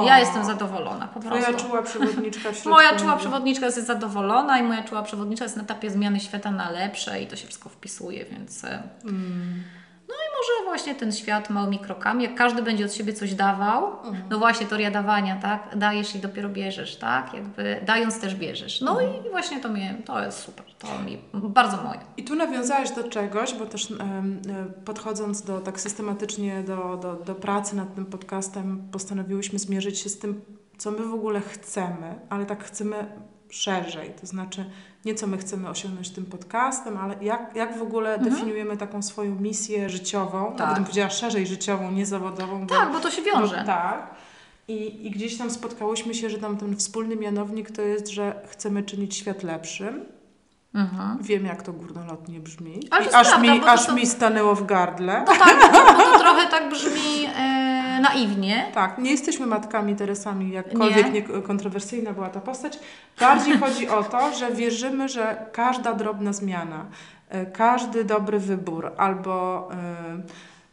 [SPEAKER 2] Ja jestem zadowolona po prostu.
[SPEAKER 1] Twoja czuła przewodniczka.
[SPEAKER 2] Moja czuła przewodniczka jest zadowolona i moja czuła przewodniczka jest na etapie zmiany świata na lepsze i to się wszystko wpisuje, więc... e,
[SPEAKER 1] Mm.
[SPEAKER 2] No i może właśnie ten świat małymi krokami, jak każdy będzie od siebie coś dawał,
[SPEAKER 1] Mhm.
[SPEAKER 2] no właśnie teoria dawania, tak? Dajesz i dopiero bierzesz, tak? Jakby dając też bierzesz. No
[SPEAKER 1] Mhm.
[SPEAKER 2] i właśnie to mnie, to jest super, to mi bardzo moje.
[SPEAKER 1] I tu nawiązałeś do czegoś, bo też e, podchodząc do, tak systematycznie do, do, do pracy nad tym podcastem, postanowiłyśmy zmierzyć się z tym, co my w ogóle chcemy, ale tak chcemy szerzej. To znaczy nie co my chcemy osiągnąć tym podcastem, ale jak, jak w ogóle definiujemy taką swoją misję życiową,
[SPEAKER 2] Mhm. Tak.
[SPEAKER 1] nawet bym powiedziała szerzej życiową, nie zawodową.
[SPEAKER 2] Tak, bo to się wiąże.
[SPEAKER 1] bo, tak. I, I gdzieś tam spotkałyśmy się, że tam ten wspólny mianownik to jest, że chcemy czynić świat lepszym.
[SPEAKER 2] Mhm.
[SPEAKER 1] Wiem, jak to górnolotnie brzmi.
[SPEAKER 2] To
[SPEAKER 1] aż,
[SPEAKER 2] prawda,
[SPEAKER 1] mi,
[SPEAKER 2] to
[SPEAKER 1] aż
[SPEAKER 2] są-
[SPEAKER 1] mi stanęło w gardle.
[SPEAKER 2] No tak, bo to trochę tak brzmi e, naiwnie.
[SPEAKER 1] Tak, nie jesteśmy matkami Teresami, jakkolwiek
[SPEAKER 2] Nie.
[SPEAKER 1] nie. kontrowersyjna była ta postać. Bardziej chodzi o to, że wierzymy, że każda drobna zmiana, e, każdy dobry wybór albo e,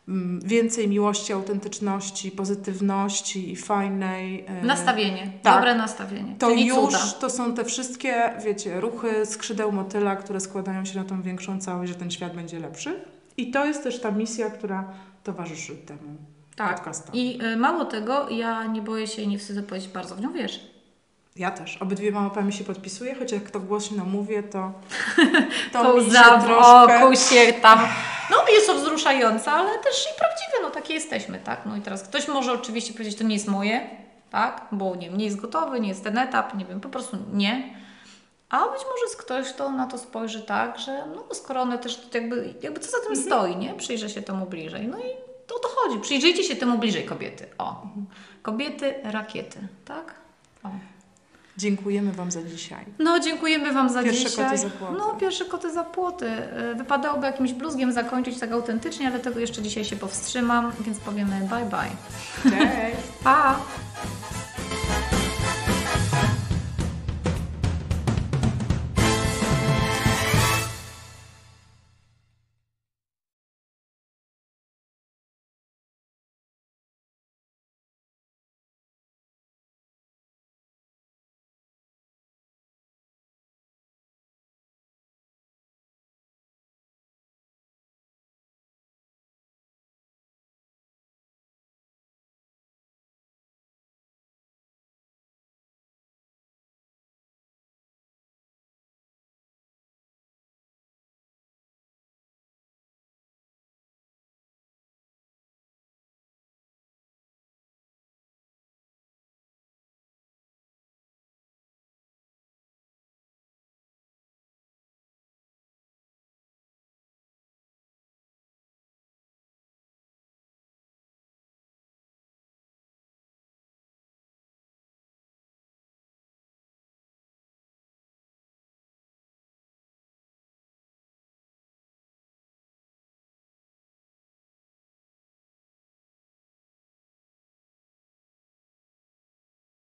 [SPEAKER 1] mm, więcej miłości, autentyczności, pozytywności i fajnej. e,
[SPEAKER 2] Nastawienie,
[SPEAKER 1] tak.
[SPEAKER 2] dobre nastawienie,
[SPEAKER 1] To
[SPEAKER 2] czyli
[SPEAKER 1] już
[SPEAKER 2] cuda.
[SPEAKER 1] to są te wszystkie, wiecie, ruchy skrzydeł motyla, które składają się na tą większą całość, że ten świat będzie lepszy. I to jest też ta misja, która towarzyszy temu
[SPEAKER 2] Tak.
[SPEAKER 1] podcastom.
[SPEAKER 2] I e, mało tego, ja nie boję się i nie wstydzę powiedzieć, bardzo w nią wierzę.
[SPEAKER 1] Ja też. Obydwiema łapami się podpisuję, choć jak to głośno mówię, to to,
[SPEAKER 2] To
[SPEAKER 1] mi się troszkę...
[SPEAKER 2] się tam. No jest to wzruszające, ale też i prawdziwe, no takie jesteśmy, tak? No i teraz ktoś może oczywiście powiedzieć, to nie jest moje, tak? Bo nie, nie jest gotowy, nie jest ten etap, nie wiem, po prostu nie. A być może ktoś to na to spojrzy tak, że no skoro one też jakby, jakby co za tym stoi, nie? Przyjrzę się temu bliżej. No i to o to chodzi. Przyjrzyjcie się temu bliżej kobiety. O. Kobiety, rakiety, tak? O.
[SPEAKER 1] Dziękujemy Wam za dzisiaj.
[SPEAKER 2] No, dziękujemy Wam za
[SPEAKER 1] Pierwsze
[SPEAKER 2] dzisiaj.
[SPEAKER 1] koty za płoty.
[SPEAKER 2] No, pierwsze koty za płoty. Y, Wypadałoby jakimś bluzgiem zakończyć tak autentycznie, ale tego jeszcze dzisiaj się powstrzymam, więc powiemy bye bye.
[SPEAKER 1] Cześć!
[SPEAKER 2] Pa!